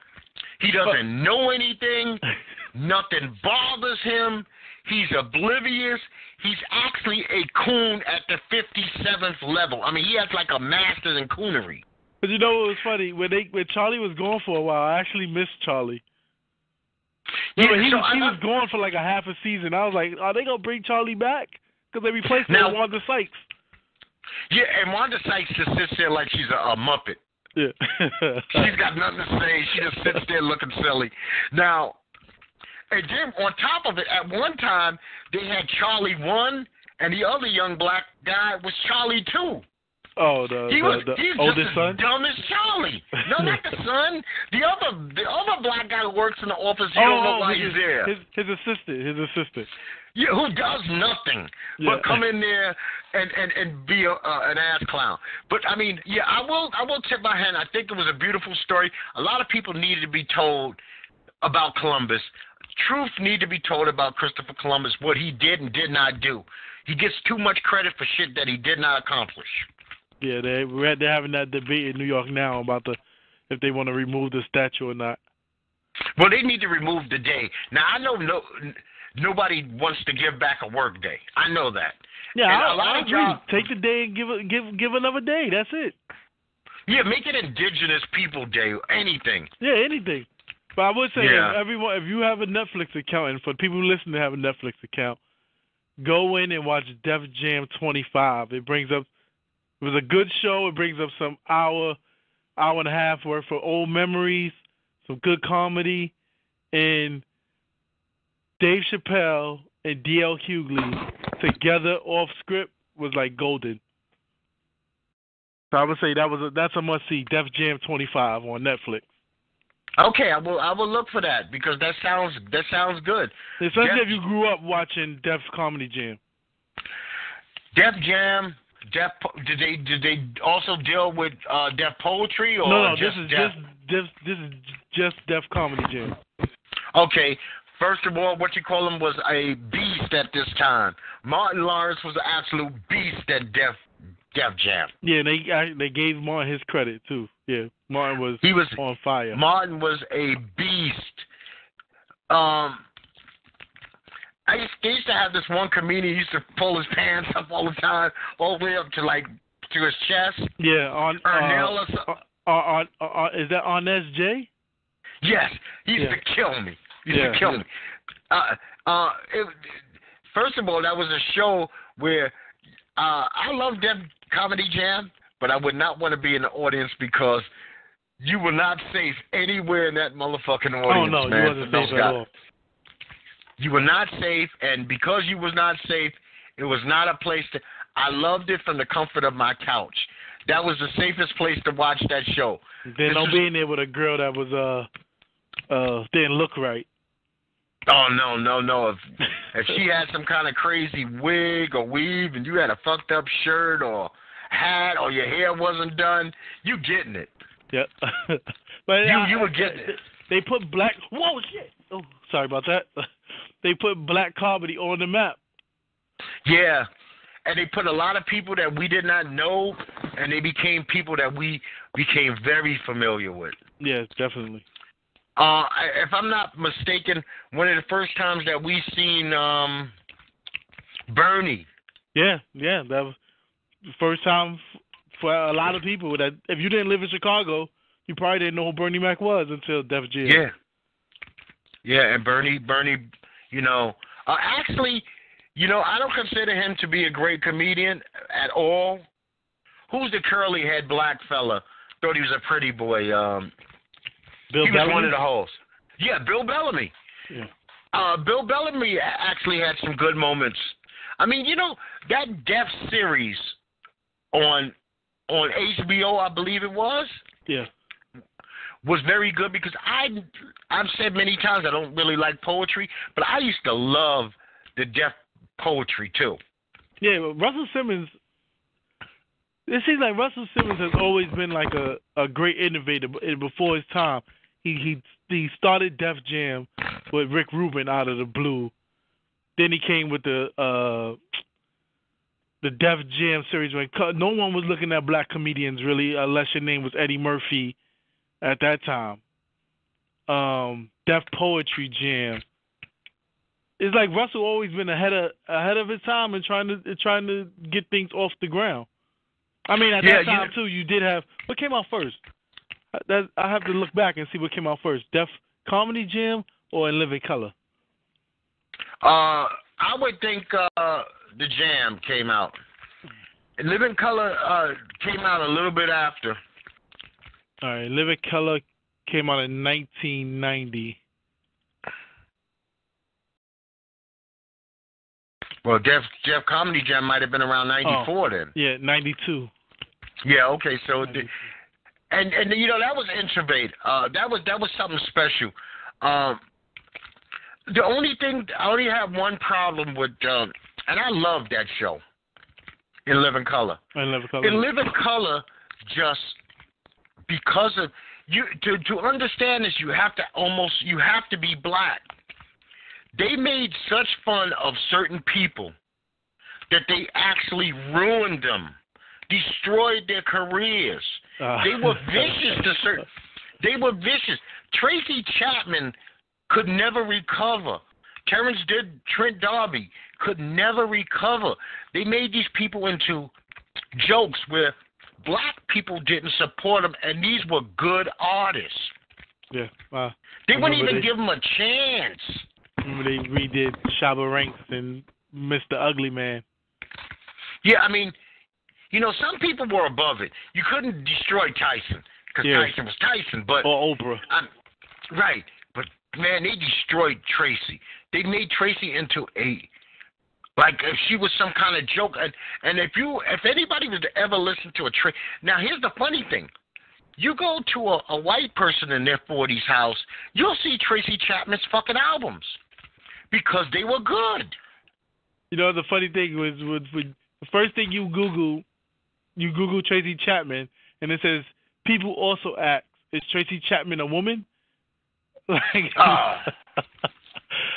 He doesn't know anything. [laughs] Nothing bothers him. He's oblivious. He's actually a coon at the 57th level. I mean, he has like a master's in coonery. But you know what was funny? When they when Charlie was gone for a while, I actually missed Charlie. Remember, he, so was, he was gone for like a half a season. I was like, are they gonna bring Charlie back? Because they replaced him with Wanda Sykes. yeah, and Wanda Sykes just sits there like she's a, a muppet. Yeah. She's got nothing to say. She just sits there looking silly. Now, and then on top of it, at one time they had Charlie one, and the other young black guy was Charlie two. Oh, the He was the, the he's oldest just son. dumb as Charlie. No, not the [laughs] son. The other the other black guy who works in the office. You oh, don't know why his, he's there. His his assistant. His assistant. Yeah, who does nothing Yeah. but come in there and and and be a, uh, an ass clown. But I mean, yeah, I will I will tip my hand. I think it was a beautiful story. A lot of people needed to be told about Columbus. Truth need to be told about Christopher Columbus, what he did and did not do. He gets too much credit for shit that he did not accomplish. Yeah, they we're they're having that debate in New York now about the if they want to remove the statue or not. Well, they need to remove the day. Now I know no nobody wants to give back a work day. I know that. Yeah, And I, a lot I of agree. Take the day and give give give another day. That's it. Yeah, make it Indigenous People Day. Anything. Yeah, anything. But I would say Yeah. if everyone, if you have a Netflix account, and for people who listen to have a Netflix account, go in and watch Def Jam 25. It brings up. It was a good show. It brings up some hour, hour and a half worth for old memories, some good comedy, and Dave Chappelle and DL Hughley together off script was like golden. So I would say that was a, that's a must see. Def Jam 25 on Netflix. Okay, I will. I will look for that because that sounds that sounds good. Especially Def- if you grew up watching Def Comedy Jam. Def Jam. Po- Did they did they also deal with uh, Def Poetry or no, no, just this is Def? just this this is just deaf Comedy Jam. Okay. First of all, what you call him was a beast at this time. Martin Lawrence was an absolute beast at Def Def Jam. Yeah, they I, they gave Martin his credit too. Yeah, Martin was He was on fire. Martin was a beast. Um, I used, they used to have this one comedian. He used to pull his pants up all the time, all the way up to like to his chest. yeah, on Ernell uh, or something. uh, on, uh, uh, is that on SJ? Yes, he used Yeah. to kill me. He used Yeah. to kill me. Uh, uh, it, first of all, that was a show where uh, I love Def Comedy Jam, but I would not want to be in the audience because you were not safe anywhere in that motherfucking audience. Oh audience, no, man. you wasn't safe at all. You were not safe, and because you was not safe, it was not a place to. I loved it from the comfort of my couch. That was the safest place to watch that show. Then don't is- there with a girl that was uh uh didn't look right. Oh no, no, no! If if she had some kind of crazy wig or weave, and you had a fucked up shirt or hat, or your hair wasn't done, you getting it. Yeah. [laughs] but You I- you were getting it. They put black. Whoa, shit! Oh, sorry about that. [laughs] They put black comedy on the map. Yeah, and they put a lot of people that we did not know, and they became people that we became very familiar with. Yeah, definitely. Uh, if I'm not mistaken, one of the first times that we seen um, Bernie. Yeah, yeah, that was the first time for a lot of people that if you didn't live in Chicago, you probably didn't know who Bernie Mac was until Def Jam. Yeah. Yeah, and Bernie, Bernie, you know, uh, actually, you know, I don't consider him to be a great comedian at all. Who's the curly head black fella? Thought he was a pretty boy. Um, Bill he was Bellamy. one of the hosts. Yeah, Bill Bellamy. Yeah. Uh, Bill Bellamy actually had some good moments. I mean, you know that Def series on on HBO, I believe it was, Yeah. Was very good because I I've said many times I don't really like poetry, but I used to love the Def poetry too. Yeah, but Russell Simmons. It seems like Russell Simmons has always been like a, a great innovator before his time. He he he started Def Jam with Rick Rubin out of the blue. Then he came with the uh the Def Jam series when no one was looking at black comedians really unless your name was Eddie Murphy at that time. Um Def Poetry Jam. It's like Russell always been ahead of ahead of his time and trying to trying to get things off the ground. I mean, at Yeah, that time too, you did have what came out first. That I have to look back and see what came out first: Def Comedy Jam or In Living Color. Uh, I would think uh, the Jam came out. Living Color uh, came out a little bit after. All right, In Living Color came out in 1990. Well, Jeff Jeff Comedy Jam might have been around '94 then. Yeah, 92. Yeah. Okay. So, the, and and you know that was introvert. Uh, that was that was something special. Um, the only thing I only have one problem with, um, and I love that show. In Living Color. In Living Color. In Living Color, just because of you to to understand this, you have to almost you have to be black. They made such fun of certain people that they actually ruined them, destroyed their careers. Uh, They were vicious to certain. They were vicious. Tracy Chapman could never recover. Terrence did Trent D'Arby could never recover. They made these people into jokes where black people didn't support them, and these were good artists. yeah. Uh, They wouldn't even they- give them a chance. remember they redid Shabba Ranks and Mr. Ugly Man. Yeah, I mean, you know, some people were above it. You couldn't destroy Tyson because Yeah. Tyson was Tyson, but Or Oprah. I'm, right, but man, they destroyed Tracy. They made Tracy into a like if she was some kind of joke. And and if you if anybody was to ever listen to a Tracy, now here's the funny thing. You go to a, a white person in their forties house, you'll see Tracy Chapman's fucking albums because they were good. You know, the funny thing was, was, was the first thing you Google, you Google Tracy Chapman, and it says people also ask, is Tracy Chapman a woman? [laughs] Like, Oh. [laughs]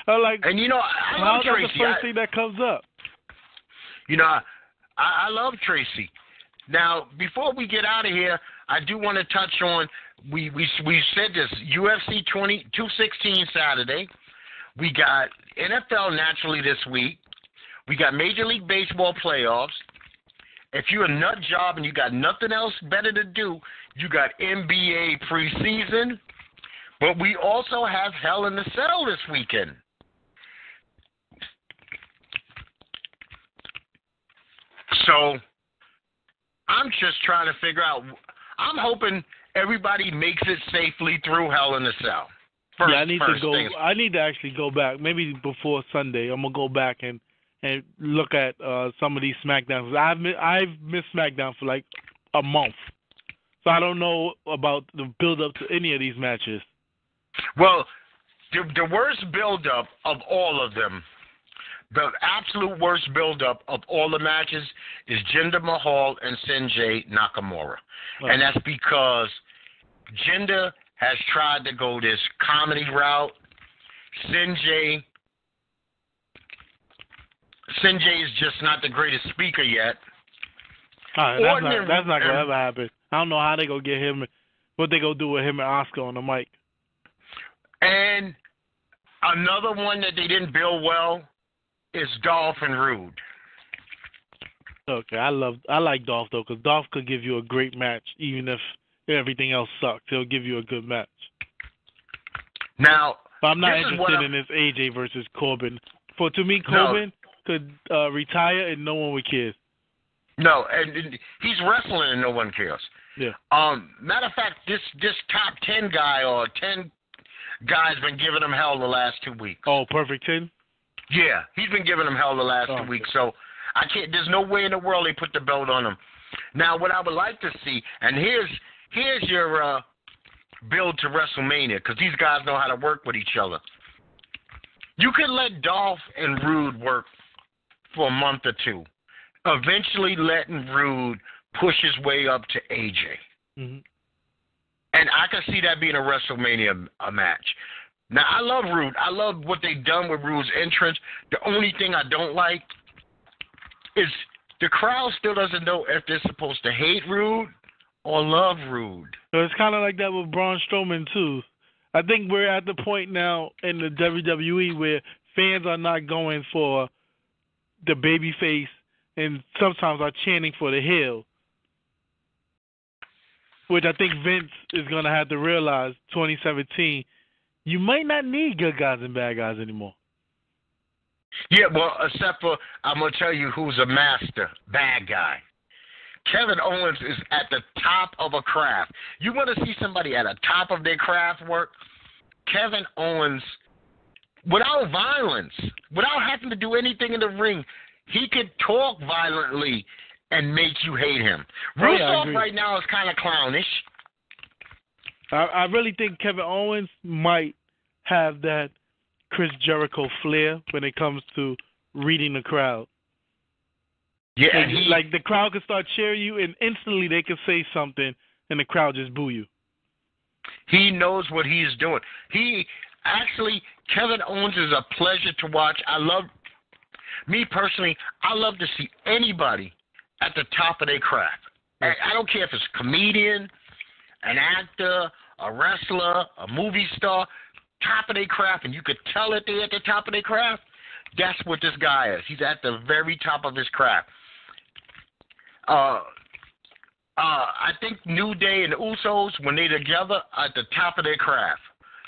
I'm like, And you know, I love Tracy. the first I- thing that comes up? You know, I, I love Tracy. Now, before we get out of here, I do want to touch on we we we said this UFC 20 216 Saturday. We got NFL naturally this week. We got Major League Baseball playoffs. If you're a nut job and you got nothing else better to do, you got NBA preseason. But we also have Hell in the Cell this weekend. So I'm just trying to figure out. I'm hoping everybody makes it safely through Hell in the Cell. First, yeah, I need to go. things. I need to actually go back. Maybe before Sunday, I'm gonna go back and and look at uh some of these Smackdowns. I've I've missed Smackdown for like a month, so I don't know about the build up to any of these matches. Well, the, the worst buildup of all of them, the absolute worst buildup of all the matches is Jinder Mahal and Sanjay Nakamura. And that's because Jinder has tried to go this comedy route. Sanjay Sanjay is just not the greatest speaker yet. Right, that's not that's not gonna ever happen. I don't know how they gonna get him. What they gonna do with him and Oscar on the mic? And another one that they didn't build well is Dolph and Roode. Okay, I love I like Dolph though, because Dolph could give you a great match, even if everything else sucks. He'll give you a good match. Now, But I'm not This is what interested I'm- in this AJ versus Corbin. For to me, No. Corbin could uh, retire and no one would care. no, and, and he's wrestling and no one cares. Yeah. Um, matter of fact, this this top ten guy or ten guys been giving him hell the last two weeks. Oh, perfect ten. Yeah, he's been giving him hell the last Oh, two weeks. So I can't. There's no way in the world they put the belt on him. Now, what I would like to see, and here's here's your uh, build to WrestleMania, because these guys know how to work with each other. You could let Dolph and Roode work for a month or two, eventually letting Roode push his way up to AJ. hmm And I can see that being a WrestleMania a match. Now I love Roode. I love what they've done with Roode's entrance. The only thing I don't like is the crowd still doesn't know if they're supposed to hate Roode or love Roode. So it's kind of like that with Braun Strowman too. I think we're at the point now in the WWE where fans are not going for the baby face and sometimes are chanting for the heel. Which I think Vince is going to have to realize 2017, you might not need good guys and bad guys anymore. Yeah, well, except for I'm gonna tell you who's a master bad guy. Kevin Owens is at the top of a craft. You want to see somebody at the top of their craft work? Kevin Owens, without violence, without having to do anything in the ring, he could talk violently and make you hate him. Oh, yeah, Rusev right now is kind of clownish. I, I really think Kevin Owens might have that Chris Jericho flair when it comes to reading the crowd. Yeah, he, like the crowd can start cheering you, and instantly they can say something, and the crowd just boo you. He knows what he's doing. He actually, Kevin Owens is a pleasure to watch. I love, me personally, I love to see anybody at the top of their craft. I, I don't care if it's a comedian, an actor, a wrestler, a movie star, top of their craft, and you could tell that they're at the top of their craft. That's what this guy is. He's at the very top of his craft. Uh, uh, I think New Day and Usos, when they're together, are at the top of their craft.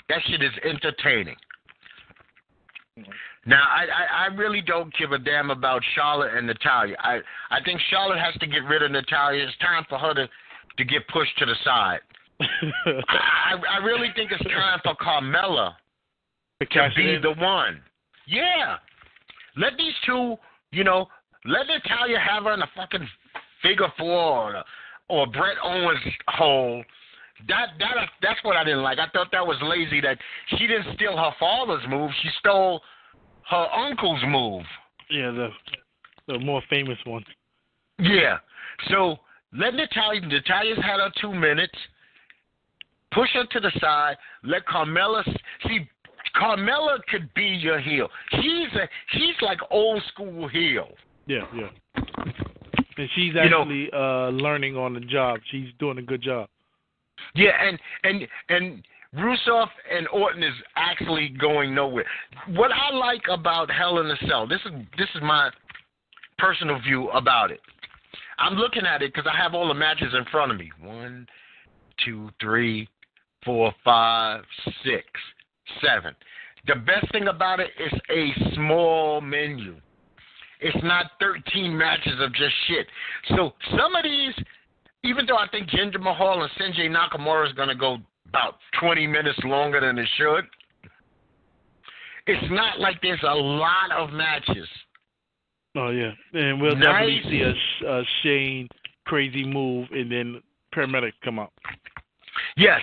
That shit is entertaining. Now, I, I, I really don't give a damn about Charlotte and Natalya. I, I think Charlotte has to get rid of Natalya. It's time for her to, to get pushed to the side. I, I really think it's time for Carmella to be the one. Yeah. Let these two, you know, let Natalya have her in a fucking figure four or, or Brett Owens hole. That that that's what I didn't like. I thought that was lazy. That she didn't steal her father's move. She stole her uncle's move. yeah, the the more famous one. Yeah. So let Natalya. Natalya's had her two minutes. Push her to the side. Let Carmella see. Carmella could be your heel. She's a she's like old school heel. Yeah, yeah. And she's You know- actually uh learning on the job. She's doing a good job. Yeah, and and and Rusev and Orton is actually going nowhere. What I like about Hell in a Cell, this is this is my personal view about it. I'm looking at it because I have all the matches in front of me. One, two, three, four, five, six, seven. The best thing about it is a small menu. It's not 13 matches of just shit. So some of these, even though I think Jinder Mahal and Shinji Nakamura is going to go about 20 minutes longer than it should, it's not like there's a lot of matches. Oh yeah, and we'll Nice. definitely see a, a Shane crazy move, and then paramedics come out. Yes.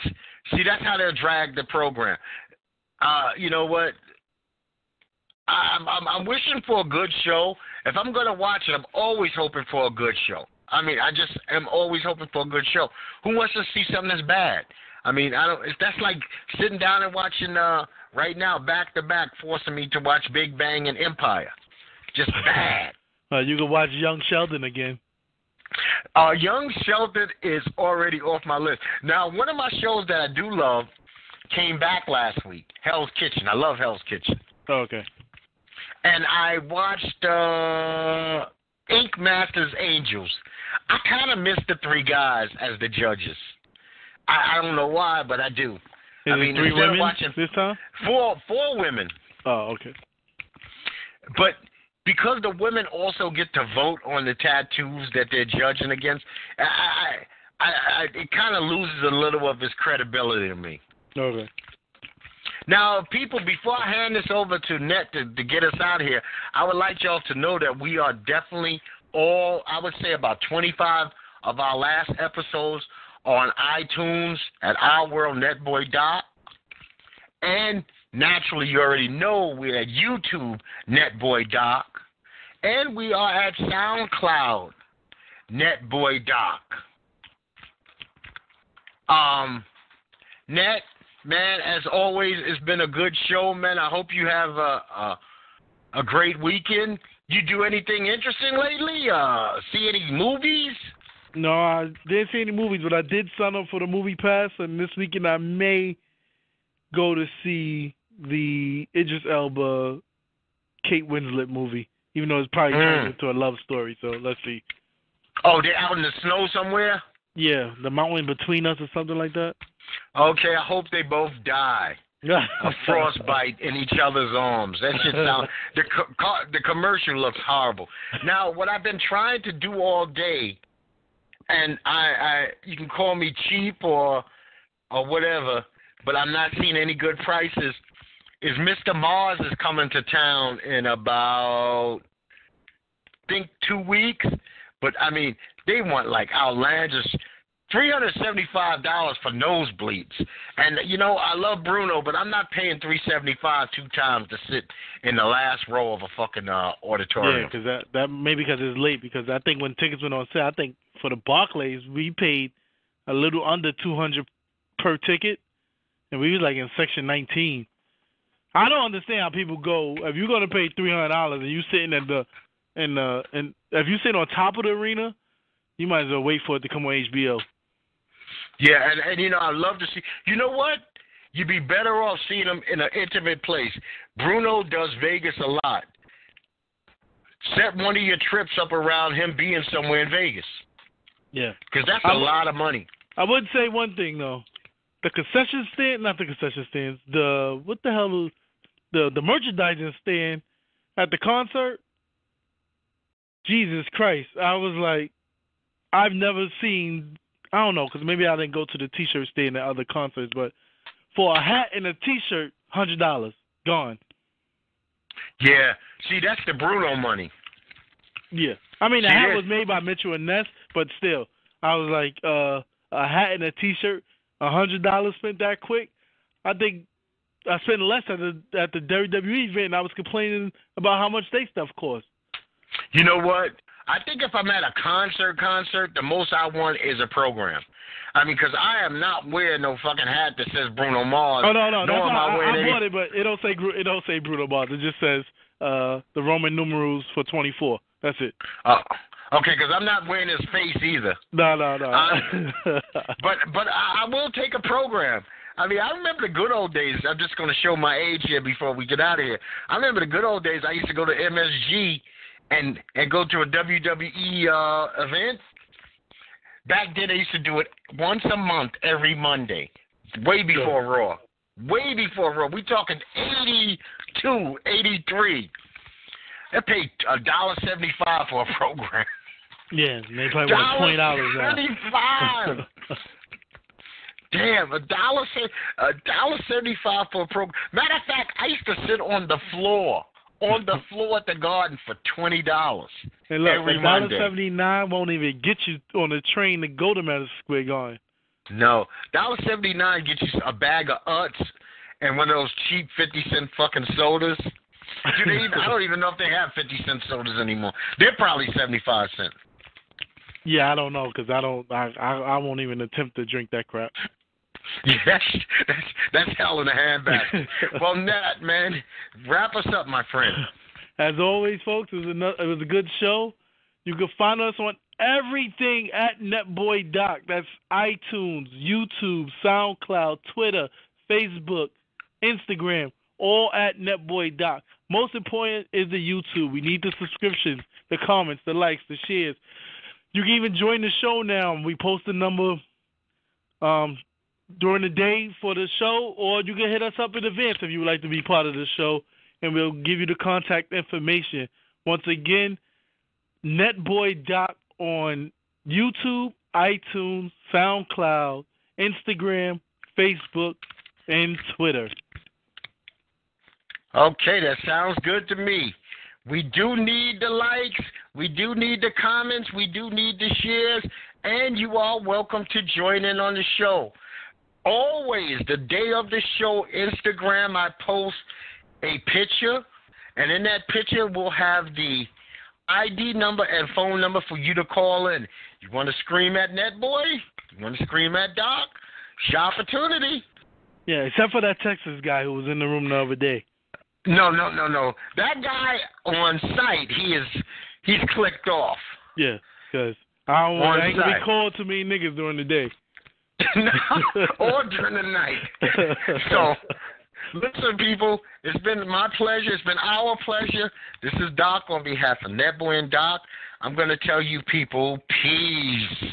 See, that's how they'll drag the program. Uh, you know what? I'm, I'm I'm wishing for a good show. If I'm gonna watch it, I'm always hoping for a good show. I mean, I just am always hoping for a good show. Who wants to see something that's bad? I mean, I don't. That's like sitting down and watching uh right now back to back, forcing me to watch Big Bang and Empire. Just [laughs] bad. Uh, you can watch Young Sheldon again. Uh, Young Sheldon is already off my list. Now, one of my shows that I do love came back last week. Hell's Kitchen. I love Hell's Kitchen. Oh, okay. And I watched uh Ink Masters Angels. I kind of miss the three guys as the judges. I, I don't know why, but I do. Is I it mean, three women watching this time? four four women, Oh, okay. but because the women also get to vote on the tattoos that they're judging against, I, I, I, it kind of loses a little of its credibility to me. Okay. Now, people, before I hand this over to Net to, to get us out of here, I would like y'all to know that we are definitely all, I would say about 25 of our last episodes on iTunes at Our World And naturally, you already know we're at YouTube Netboy Doc. And we are at SoundCloud Netboy Doc. Um, Net, man, as always, it's been a good show, man. I hope you have a a, a great weekend. You do anything interesting lately? Uh, see any movies? No, I didn't see any movies, but I did sign up for the movie pass, and this weekend I may go to see the Idris Elba, Kate Winslet movie, even though it's probably Mm. into a love story. So let's see. Oh, they're out in the snow somewhere. Yeah, the mountain between us or something like that. Okay, I hope they both die. [laughs] A frostbite in each other's arms. That shit sound the co- co- the commercial looks horrible. Now, what I've been trying to do all day, and I, I you can call me cheap or or whatever, but I'm not seeing any good prices. Is Mr. Mars is coming to town in about think two weeks, but I mean they want like outlandish three hundred seventy five dollars for nosebleeds. And you know, I love Bruno, but I'm not paying three seventy five two times to sit in the last row of a fucking uh, Yeah, auditorium. because that that maybe because it's late. Because I think when tickets went on sale, I think for the Barclays we paid a little under two hundred per ticket, and we was like in section nineteen. I don't understand how people go. If you're gonna pay three hundred dollars and you sitting at the in the and if you sit on top of the arena, you might as well wait for it to come on HBO. Yeah, and and you know, I love to see. You know what? You'd be better off seeing them in an intimate place. Bruno does Vegas a lot. Set one of your trips up around him being somewhere in Vegas, Yeah. because that's a I'm- lot of money. I would say one thing though, the concession stand, not the concession stands, the what the hell, the the merchandising stand at the concert. Jesus Christ, I was like, I've never seen. I don't know, because maybe I didn't go to the T-shirt stand at other concerts, but for a hat and a T-shirt, hundred dollars gone. Yeah, see, that's the Bruno money. Yeah, I mean the hat was made by Mitchell and Ness, but still, I was like, uh, a hat and a T-shirt, a hundred dollars spent that quick. I think I spent less at the at the WWE event, and I was complaining about how much they stuff cost. You know what? I think if I'm at a concert, concert, the most I want is a program. I mean, because I am not wearing no fucking hat that says Bruno Mars. Oh no, no, that's nor not, I I, bought it, but it don't say it don't say Bruno Mars. It just says uh the Roman numerals for twenty four. That's it. Uh, okay, because I'm not wearing his face either. No, no, no. Uh, [laughs] But but I, I will take a program. I mean, I remember the good old days. I'm just going to show my age here before we get out of here. I remember the good old days. I used to go to MSG and and go to a WWE uh, event. Back then, they used to do it once a month, every Monday, way before Raw. Way before Raw. We talking 82, 83. They paid a dollar seventy five for a program. yeah, they probably want twenty dollars now. Seventy-five. [laughs] Damn, a dollar a dollar seventy-five for a program. Matter of fact, I used to sit on the floor, on the [laughs] floor at the Garden for twenty dollars. And look, every dollar seventy nine won't even get you on the train to go to Madison Square Garden. No, dollar seventy-nine gets you a bag of Utz and one of those cheap fifty cent fucking sodas. Do they even, I don't even know if they have fifty cent sodas anymore. They're probably seventy-five cents. Yeah, I don't know because I don't. I, I I won't even attempt to drink that crap. [laughs] Yeah, that's that's, that's hell in a handbag. [laughs] well, Net, man, wrap us up, my friend. As always, folks, it was another, it was a good show. You can find us on everything at Netboy Doc. That's iTunes, YouTube, SoundCloud, Twitter, Facebook, Instagram, all at Netboy Doc. Most important is the YouTube. We need the subscriptions, the comments, the likes, the shares. You can even join the show now. We post a number um, during the day for the show, or you can hit us up in advance if you would like to be part of the show, and we'll give you the contact information. Once again, Netboy Doc on YouTube, iTunes, SoundCloud, Instagram, Facebook, and Twitter. Okay, that sounds good to me. We do need the likes, we do need the comments, we do need the shares, and you are welcome to join in on the show. Always, the day of the show, Instagram, I post a picture, and in that picture, we'll have the ID number and phone number for you to call in. You want to scream at Netboy? You want to scream at Doc? It's opportunity. Yeah, except for that Texas guy who was in the room the other day. No, no, no, no. That guy on site, he is he's clicked off. Yeah, because I don't want On I gonna site. be called too many niggas during the day. [laughs] or during the night. [laughs] So, listen, people, it's been my pleasure. It's been our pleasure. This is Doc on behalf of Netboy and Doc. I'm going to tell you, people, peace.